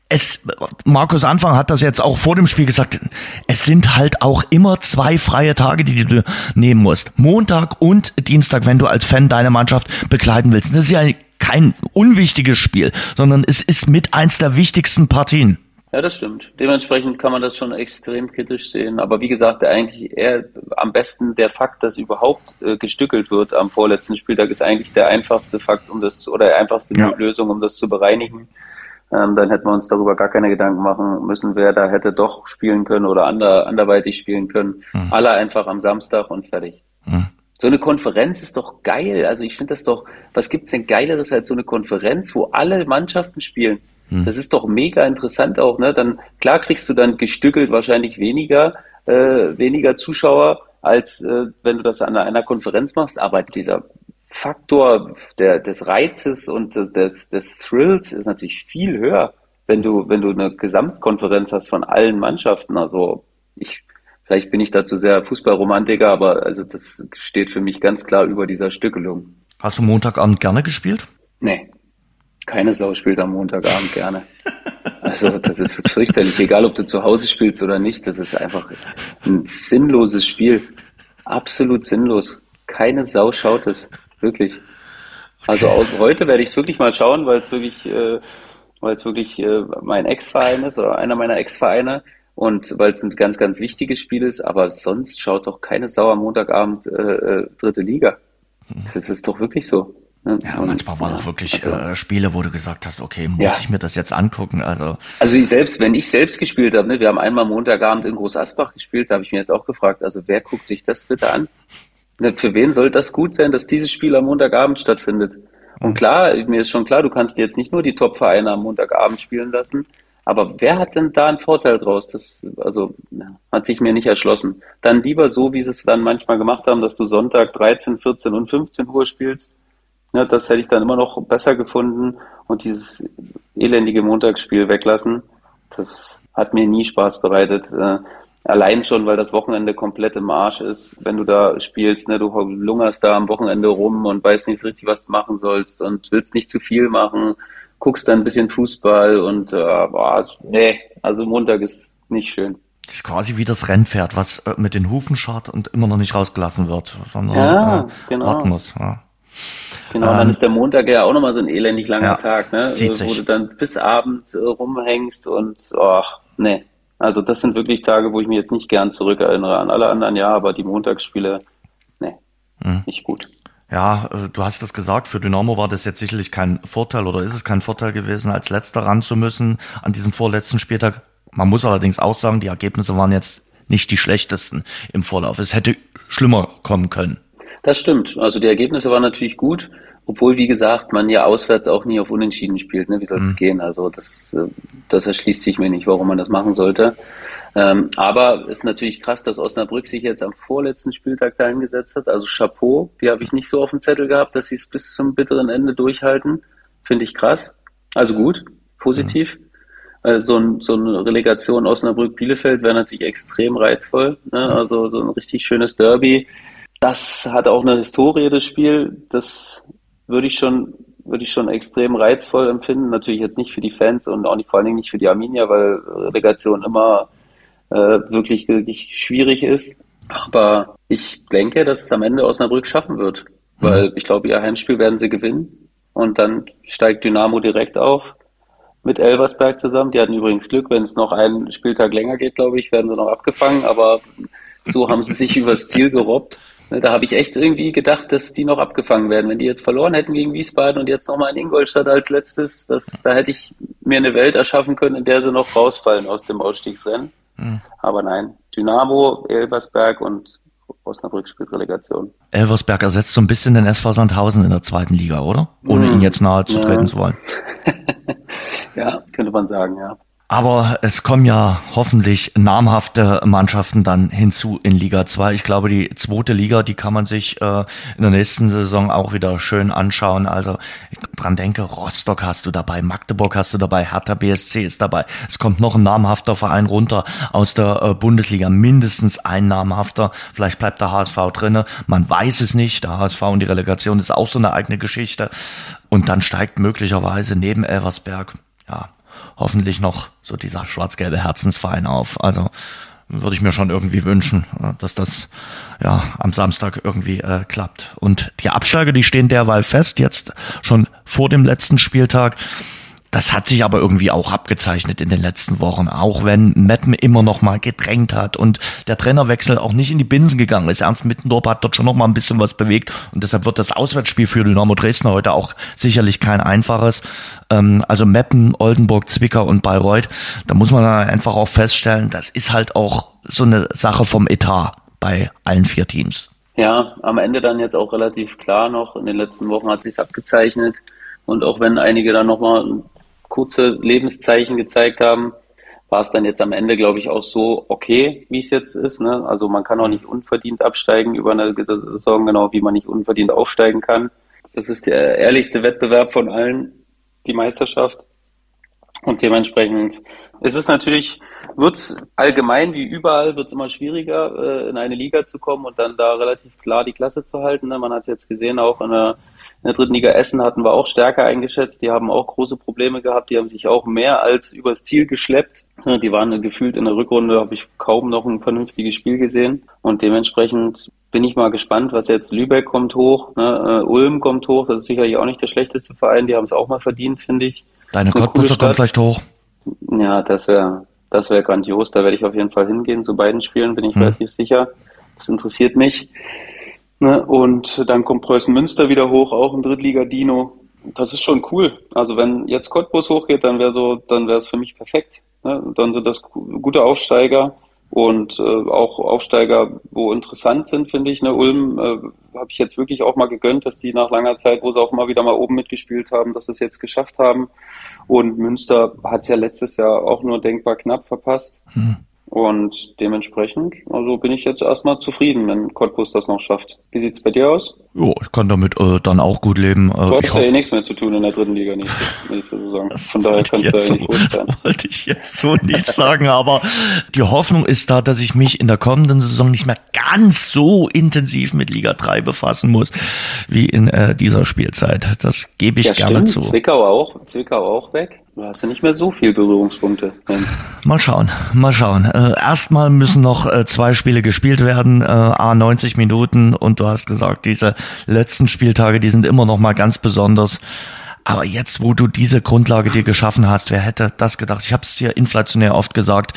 es, Markus Anfang hat das jetzt auch vor dem Spiel gesagt, es sind halt auch immer zwei freie Tage, die du nehmen musst. Montag und Dienstag, wenn du als Fan deine Mannschaft begleiten willst. Das ist ja kein unwichtiges Spiel, sondern es ist mit eins der wichtigsten Partien. Ja, das stimmt. Dementsprechend kann man das schon extrem kritisch sehen. Aber wie gesagt, eigentlich eher am besten der Fakt, dass überhaupt äh, gestückelt wird am vorletzten Spieltag, ist eigentlich der einfachste Fakt, um das oder die einfachste Ja. Lösung, um das zu bereinigen. Ähm, dann hätten wir uns darüber gar keine Gedanken machen müssen, wer da hätte doch spielen können oder ander, anderweitig spielen können. Alle einfach am Samstag und fertig. So eine Konferenz ist doch geil. Also ich finde das doch, was gibt's denn Geileres als so eine Konferenz, wo alle Mannschaften spielen? Das ist doch mega interessant auch, ne? Dann klar kriegst du dann gestückelt wahrscheinlich weniger, äh, weniger Zuschauer, als äh, wenn du das an einer Konferenz machst, aber dieser Faktor der, des Reizes und des, des Thrills ist natürlich viel höher, wenn du, wenn du eine Gesamtkonferenz hast von allen Mannschaften. Also ich, vielleicht bin ich dazu sehr Fußballromantiker, aber also das steht für mich ganz klar über dieser Stückelung. Hast du Montagabend gerne gespielt? Nee, keine Sau spielt am Montagabend gerne. Also das ist fürchterlich, egal ob du zu Hause spielst oder nicht, das ist einfach ein sinnloses Spiel. Absolut sinnlos. Keine Sau schaut es. Wirklich. Also auch heute werde ich es wirklich mal schauen, weil es wirklich, äh, weil es wirklich äh, mein Ex-Verein ist oder einer meiner Ex-Vereine und weil es ein ganz, ganz wichtiges Spiel ist, aber sonst schaut doch keine Sau am Montagabend äh, äh, dritte Liga. Das ist doch wirklich so. Ne? Ja, und, manchmal waren auch wirklich also, äh, Spiele, wo du gesagt hast, okay, muss ja. ich mir das jetzt angucken? Also, also ich selbst, wenn ich selbst gespielt habe, ne, wir haben einmal Montagabend in Groß Asbach gespielt, da habe ich mir jetzt auch gefragt, also wer guckt sich das bitte an? Ne, für wen soll das gut sein, dass dieses Spiel am Montagabend stattfindet? Und mhm. klar, mir ist schon klar, du kannst jetzt nicht nur die Top-Vereine am Montagabend spielen lassen, aber wer hat denn da einen Vorteil draus? Das, also, hat sich mir nicht erschlossen. Dann lieber so, wie sie es dann manchmal gemacht haben, dass du Sonntag 13, 14 und 15 Uhr spielst Ne, das hätte ich dann immer noch besser gefunden und dieses elendige Montagsspiel weglassen, das hat mir nie Spaß bereitet. Allein schon, weil das Wochenende komplett im Arsch ist. Wenn du da spielst, ne, du lungerst da am Wochenende rum und weißt nicht richtig, was du machen sollst und willst nicht zu viel machen, guckst dann ein bisschen Fußball und äh, boah, nee, also Montag ist nicht schön. Das ist quasi wie das Rennpferd, was äh, mit den Hufen schart und immer noch nicht rausgelassen wird, sondern ja, äh, genau. warten muss. Ja. Genau, ähm, dann ist der Montag ja auch nochmal so ein elendig langer ja, Tag, ne? Wo sich. du dann bis abends äh, rumhängst und oh, nee. Also das sind wirklich Tage, wo ich mich jetzt nicht gern zurückerinnere an alle anderen ja, aber die Montagsspiele, nee, mhm. nicht gut. Ja, äh, du hast es gesagt, für Dynamo war das jetzt sicherlich kein Vorteil oder ist es kein Vorteil gewesen, als letzter ran zu müssen an diesem vorletzten Spieltag. Man muss allerdings auch sagen, die Ergebnisse waren jetzt nicht die schlechtesten im Vorlauf. Es hätte schlimmer kommen können. Das stimmt. Also die Ergebnisse waren natürlich gut, obwohl, wie gesagt, man ja auswärts auch nie auf Unentschieden spielt. Ne? Wie soll es mhm. gehen? Also das, äh, das erschließt sich mir nicht, warum man das machen sollte. Ähm, aber ist natürlich krass, dass Osnabrück sich jetzt am vorletzten Spieltag dahin gesetzt hat. Also Chapeau, die habe ich nicht so auf dem Zettel gehabt, dass sie es bis zum bitteren Ende durchhalten. Finde ich krass. Also gut, positiv. Mhm. Äh, so, ein, so eine Relegation Osnabrück-Bielefeld wäre natürlich extrem reizvoll. Ne? Also so ein richtig schönes Derby das hat auch eine Historie, das Spiel. Das würde ich schon, würde ich schon extrem reizvoll empfinden. Natürlich jetzt nicht für die Fans und auch nicht, vor allen Dingen nicht für die Arminia, weil Relegation immer äh, wirklich, wirklich schwierig ist. Aber ich denke, dass es am Ende Osnabrück schaffen wird. Weil mhm. ich glaube, ihr Heimspiel werden sie gewinnen. Und dann steigt Dynamo direkt auf mit Elversberg zusammen. Die hatten übrigens Glück, wenn es noch einen Spieltag länger geht, glaube ich, werden sie noch abgefangen. Aber so haben sie sich (laughs) übers Ziel gerobbt. Ne, da habe ich echt irgendwie gedacht, dass die noch abgefangen werden. Wenn die jetzt verloren hätten gegen Wiesbaden und jetzt nochmal in Ingolstadt als letztes, das, da hätte ich mir eine Welt erschaffen können, in der sie noch rausfallen aus dem Ausstiegsrennen. Mhm. Aber nein, Dynamo, Elversberg und Osnabrück spielt Relegation. Elversberg ersetzt so ein bisschen den SV Sandhausen in der zweiten Liga, oder? Ohne mhm. ihn jetzt nahe zu treten ja. zu wollen. (laughs) ja, könnte man sagen, ja. Aber es kommen ja hoffentlich namhafte Mannschaften dann hinzu in Liga 2. Ich glaube, die zweite Liga, die kann man sich äh, in der nächsten Saison auch wieder schön anschauen. Also ich dran denke, Rostock hast du dabei, Magdeburg hast du dabei, Hertha BSC ist dabei. Es kommt noch ein namhafter Verein runter aus der äh, Bundesliga, mindestens ein namhafter. Vielleicht bleibt der HSV drinne. Man weiß es nicht. Der HSV und die Relegation ist auch so eine eigene Geschichte. Und dann steigt möglicherweise neben Elversberg, ja, hoffentlich noch so dieser schwarz-gelbe Herzensverein auf. Also würde ich mir schon irgendwie wünschen, äh, dass das ja am Samstag irgendwie äh, klappt. Und die Absteiger, die stehen derweil fest, jetzt schon vor dem letzten Spieltag. Das hat sich aber irgendwie auch abgezeichnet in den letzten Wochen, auch wenn Metten immer noch mal gedrängt hat und der Trainerwechsel auch nicht in die Binsen gegangen ist. Ernst Mittendorf hat dort schon noch mal ein bisschen was bewegt und deshalb wird das Auswärtsspiel für Dynamo Dresden heute auch sicherlich kein einfaches. Ähm, also Meppen, Oldenburg, Zwickau und Bayreuth, da muss man einfach auch feststellen, das ist halt auch so eine Sache vom Etat bei allen vier Teams. Ja, am Ende dann jetzt auch relativ klar noch. In den letzten Wochen hat sich abgezeichnet. Und auch wenn einige dann nochmal kurze Lebenszeichen gezeigt haben, war es dann jetzt am Ende, glaube ich, auch so okay, wie es jetzt ist. Ne? Also man kann auch nicht unverdient absteigen über eine Saison, genau wie man nicht unverdient aufsteigen kann. Das ist der ehrlichste Wettbewerb von allen, die Meisterschaft. Und dementsprechend ist es natürlich, wird es allgemein wie überall, wird es immer schwieriger, äh, in eine Liga zu kommen und dann da relativ klar die Klasse zu halten. Ne? Man hat es jetzt gesehen, auch in der, in der dritten Liga Essen hatten wir auch stärker eingeschätzt. Die haben auch große Probleme gehabt. Die haben sich auch mehr als übers Ziel geschleppt. Die waren gefühlt in der Rückrunde, habe ich kaum noch ein vernünftiges Spiel gesehen. Und dementsprechend bin ich mal gespannt, was jetzt Lübeck kommt hoch, ne? Äh, Ulm kommt hoch. Das ist sicherlich auch nicht der schlechteste Verein. Die haben es auch mal verdient, finde ich. Deine Cottbusser kommt vielleicht hoch. Ja, das wäre das wäre grandios. Da werde ich auf jeden Fall hingehen. Zu beiden Spielen bin ich hm. relativ sicher. Das interessiert mich. Ne? Und dann kommt Preußen Münster wieder hoch, auch ein Drittliga-Dino. Das ist schon cool. Also wenn jetzt Cottbus hochgeht, dann wäre so, dann wäre es für mich perfekt. Ne? Dann sind das gute Aufsteiger und äh, auch Aufsteiger, wo interessant sind, finde ich. Ne? Ulm äh, habe ich jetzt wirklich auch mal gegönnt, dass die nach langer Zeit, wo sie auch mal wieder mal oben mitgespielt haben, dass sie es jetzt geschafft haben. Und Münster hat es ja letztes Jahr auch nur denkbar knapp verpasst. Hm. Und dementsprechend, also bin ich jetzt erstmal zufrieden, wenn Cottbus das noch schafft. Wie sieht's bei dir aus? Jo, ich kann damit äh, dann auch gut leben. Äh, du hast ja eh nichts mehr zu tun in der dritten Liga nächste, nächste Saison. Von daher kannst du ja so, nicht vorstellen. (laughs) Wollte ich jetzt so nicht sagen, aber die Hoffnung ist da, dass ich mich in der kommenden Saison nicht mehr ganz so intensiv mit Liga 3 befassen muss, wie in äh, dieser Spielzeit. Das gebe ich ja, gerne stimmt. zu. Zwickau auch, Zwickau auch weg. Du hast ja nicht mehr so viel Berührungspunkte. Mal schauen, mal schauen. Äh, erstmal müssen noch äh, zwei Spiele gespielt werden, äh, a 90 Minuten und du hast gesagt, diese letzten Spieltage, die sind immer noch mal ganz besonders. Aber jetzt, wo du diese Grundlage dir geschaffen hast, wer hätte das gedacht? Ich habe es dir inflationär oft gesagt.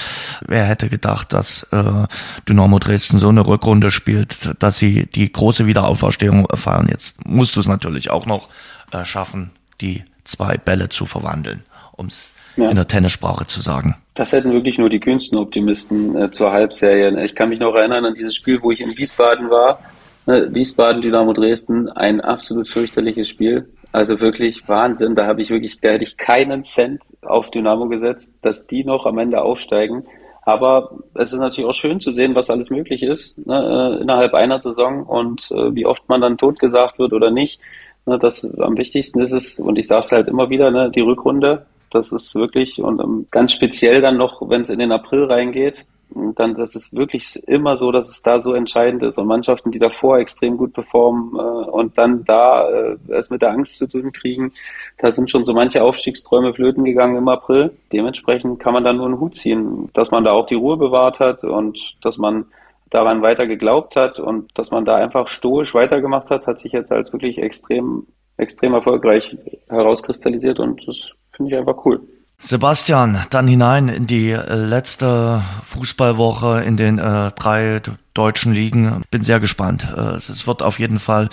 Wer hätte gedacht, dass äh, Dynamo Dresden so eine Rückrunde spielt, dass sie die große Wiederauferstehung feiern? Jetzt musst du es natürlich auch noch äh, schaffen, die zwei Bälle zu verwandeln um es ja. in der Tennissprache zu sagen. Das hätten wirklich nur die kühnsten Optimisten äh, zur Halbserie. Ich kann mich noch erinnern an dieses Spiel, wo ich in Wiesbaden war. Ne, Wiesbaden, Dynamo Dresden, ein absolut fürchterliches Spiel. Also wirklich Wahnsinn. Da habe ich wirklich, da hätte ich keinen Cent auf Dynamo gesetzt, dass die noch am Ende aufsteigen. Aber es ist natürlich auch schön zu sehen, was alles möglich ist ne, äh, innerhalb einer Saison und äh, wie oft man dann totgesagt wird oder nicht. Ne, das am wichtigsten ist es, und ich sage es halt immer wieder, ne, die Rückrunde, das ist wirklich, und ähm, ganz speziell dann noch, wenn es in den April reingeht, dann das ist wirklich immer so, dass es da so entscheidend ist. Und Mannschaften, die davor extrem gut performen äh, und dann da äh, es mit der Angst zu tun kriegen, da sind schon so manche Aufstiegsträume flöten gegangen im April. Dementsprechend kann man da nur einen Hut ziehen, dass man da auch die Ruhe bewahrt hat und dass man daran weiter geglaubt hat und dass man da einfach stoisch weitergemacht hat, hat sich jetzt als wirklich extrem, extrem erfolgreich herauskristallisiert und das Finde ich einfach cool. Sebastian, dann hinein in die äh, letzte Fußballwoche in den äh, drei deutschen Ligen. Bin sehr gespannt. Äh, es wird auf jeden Fall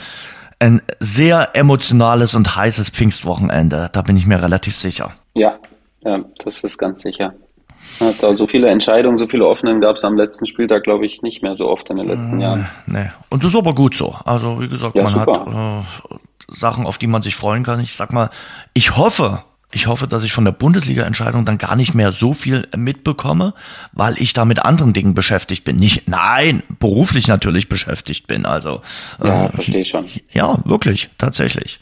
ein sehr emotionales und heißes Pfingstwochenende. Da bin ich mir relativ sicher. Ja, ja das ist ganz sicher. Da so viele Entscheidungen, so viele Offenen gab es am letzten Spieltag, glaube ich, nicht mehr so oft in den letzten äh, Jahren. Nee. Und das ist aber gut so. Also, wie gesagt, ja, man super. hat äh, Sachen, auf die man sich freuen kann. Ich sag mal, ich hoffe, ich hoffe, dass ich von der Bundesliga-Entscheidung dann gar nicht mehr so viel mitbekomme, weil ich da mit anderen Dingen beschäftigt bin. Nicht, nein, beruflich natürlich beschäftigt bin. Also ja, äh, verstehe schon. Ja, wirklich, tatsächlich.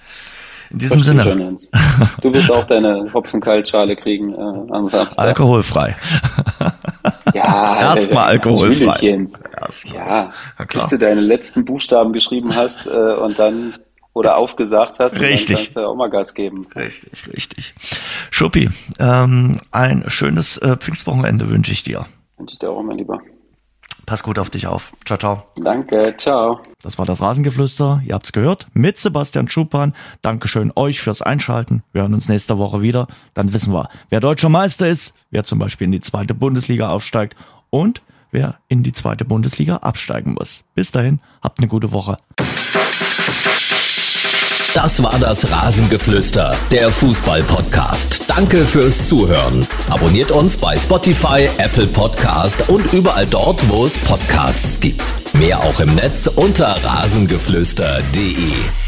In diesem verstehe Sinne. Schon, du wirst auch deine Hopfenkaltschale kriegen äh, am Samstag. Alkoholfrei. (laughs) Ja, erstmal alkoholfrei. Erstmal. Ja, ja bis du deine letzten Buchstaben geschrieben hast äh, und dann oder aufgesagt hast, richtig. dann kannst du auch mal Gas geben. Richtig, richtig. Schuppi, ähm, ein schönes äh, Pfingstwochenende wünsche ich dir. Wünsche ich dir auch, mein Lieber. Pass gut auf dich auf. Ciao, ciao. Danke, ciao. Das war das Rasengeflüster. Ihr habt's gehört. Mit Sebastian Schupan. Dankeschön euch fürs Einschalten. Wir hören uns nächste Woche wieder. Dann wissen wir, wer deutscher Meister ist, wer zum Beispiel in die zweite Bundesliga aufsteigt und wer in die zweite Bundesliga absteigen muss. Bis dahin, habt eine gute Woche. Das war das Rasengeflüster, der Fußball-Podcast. Danke fürs Zuhören. Abonniert uns bei Spotify, Apple Podcast und überall dort, wo es Podcasts gibt. Mehr auch im Netz unter rasengeflüster.de.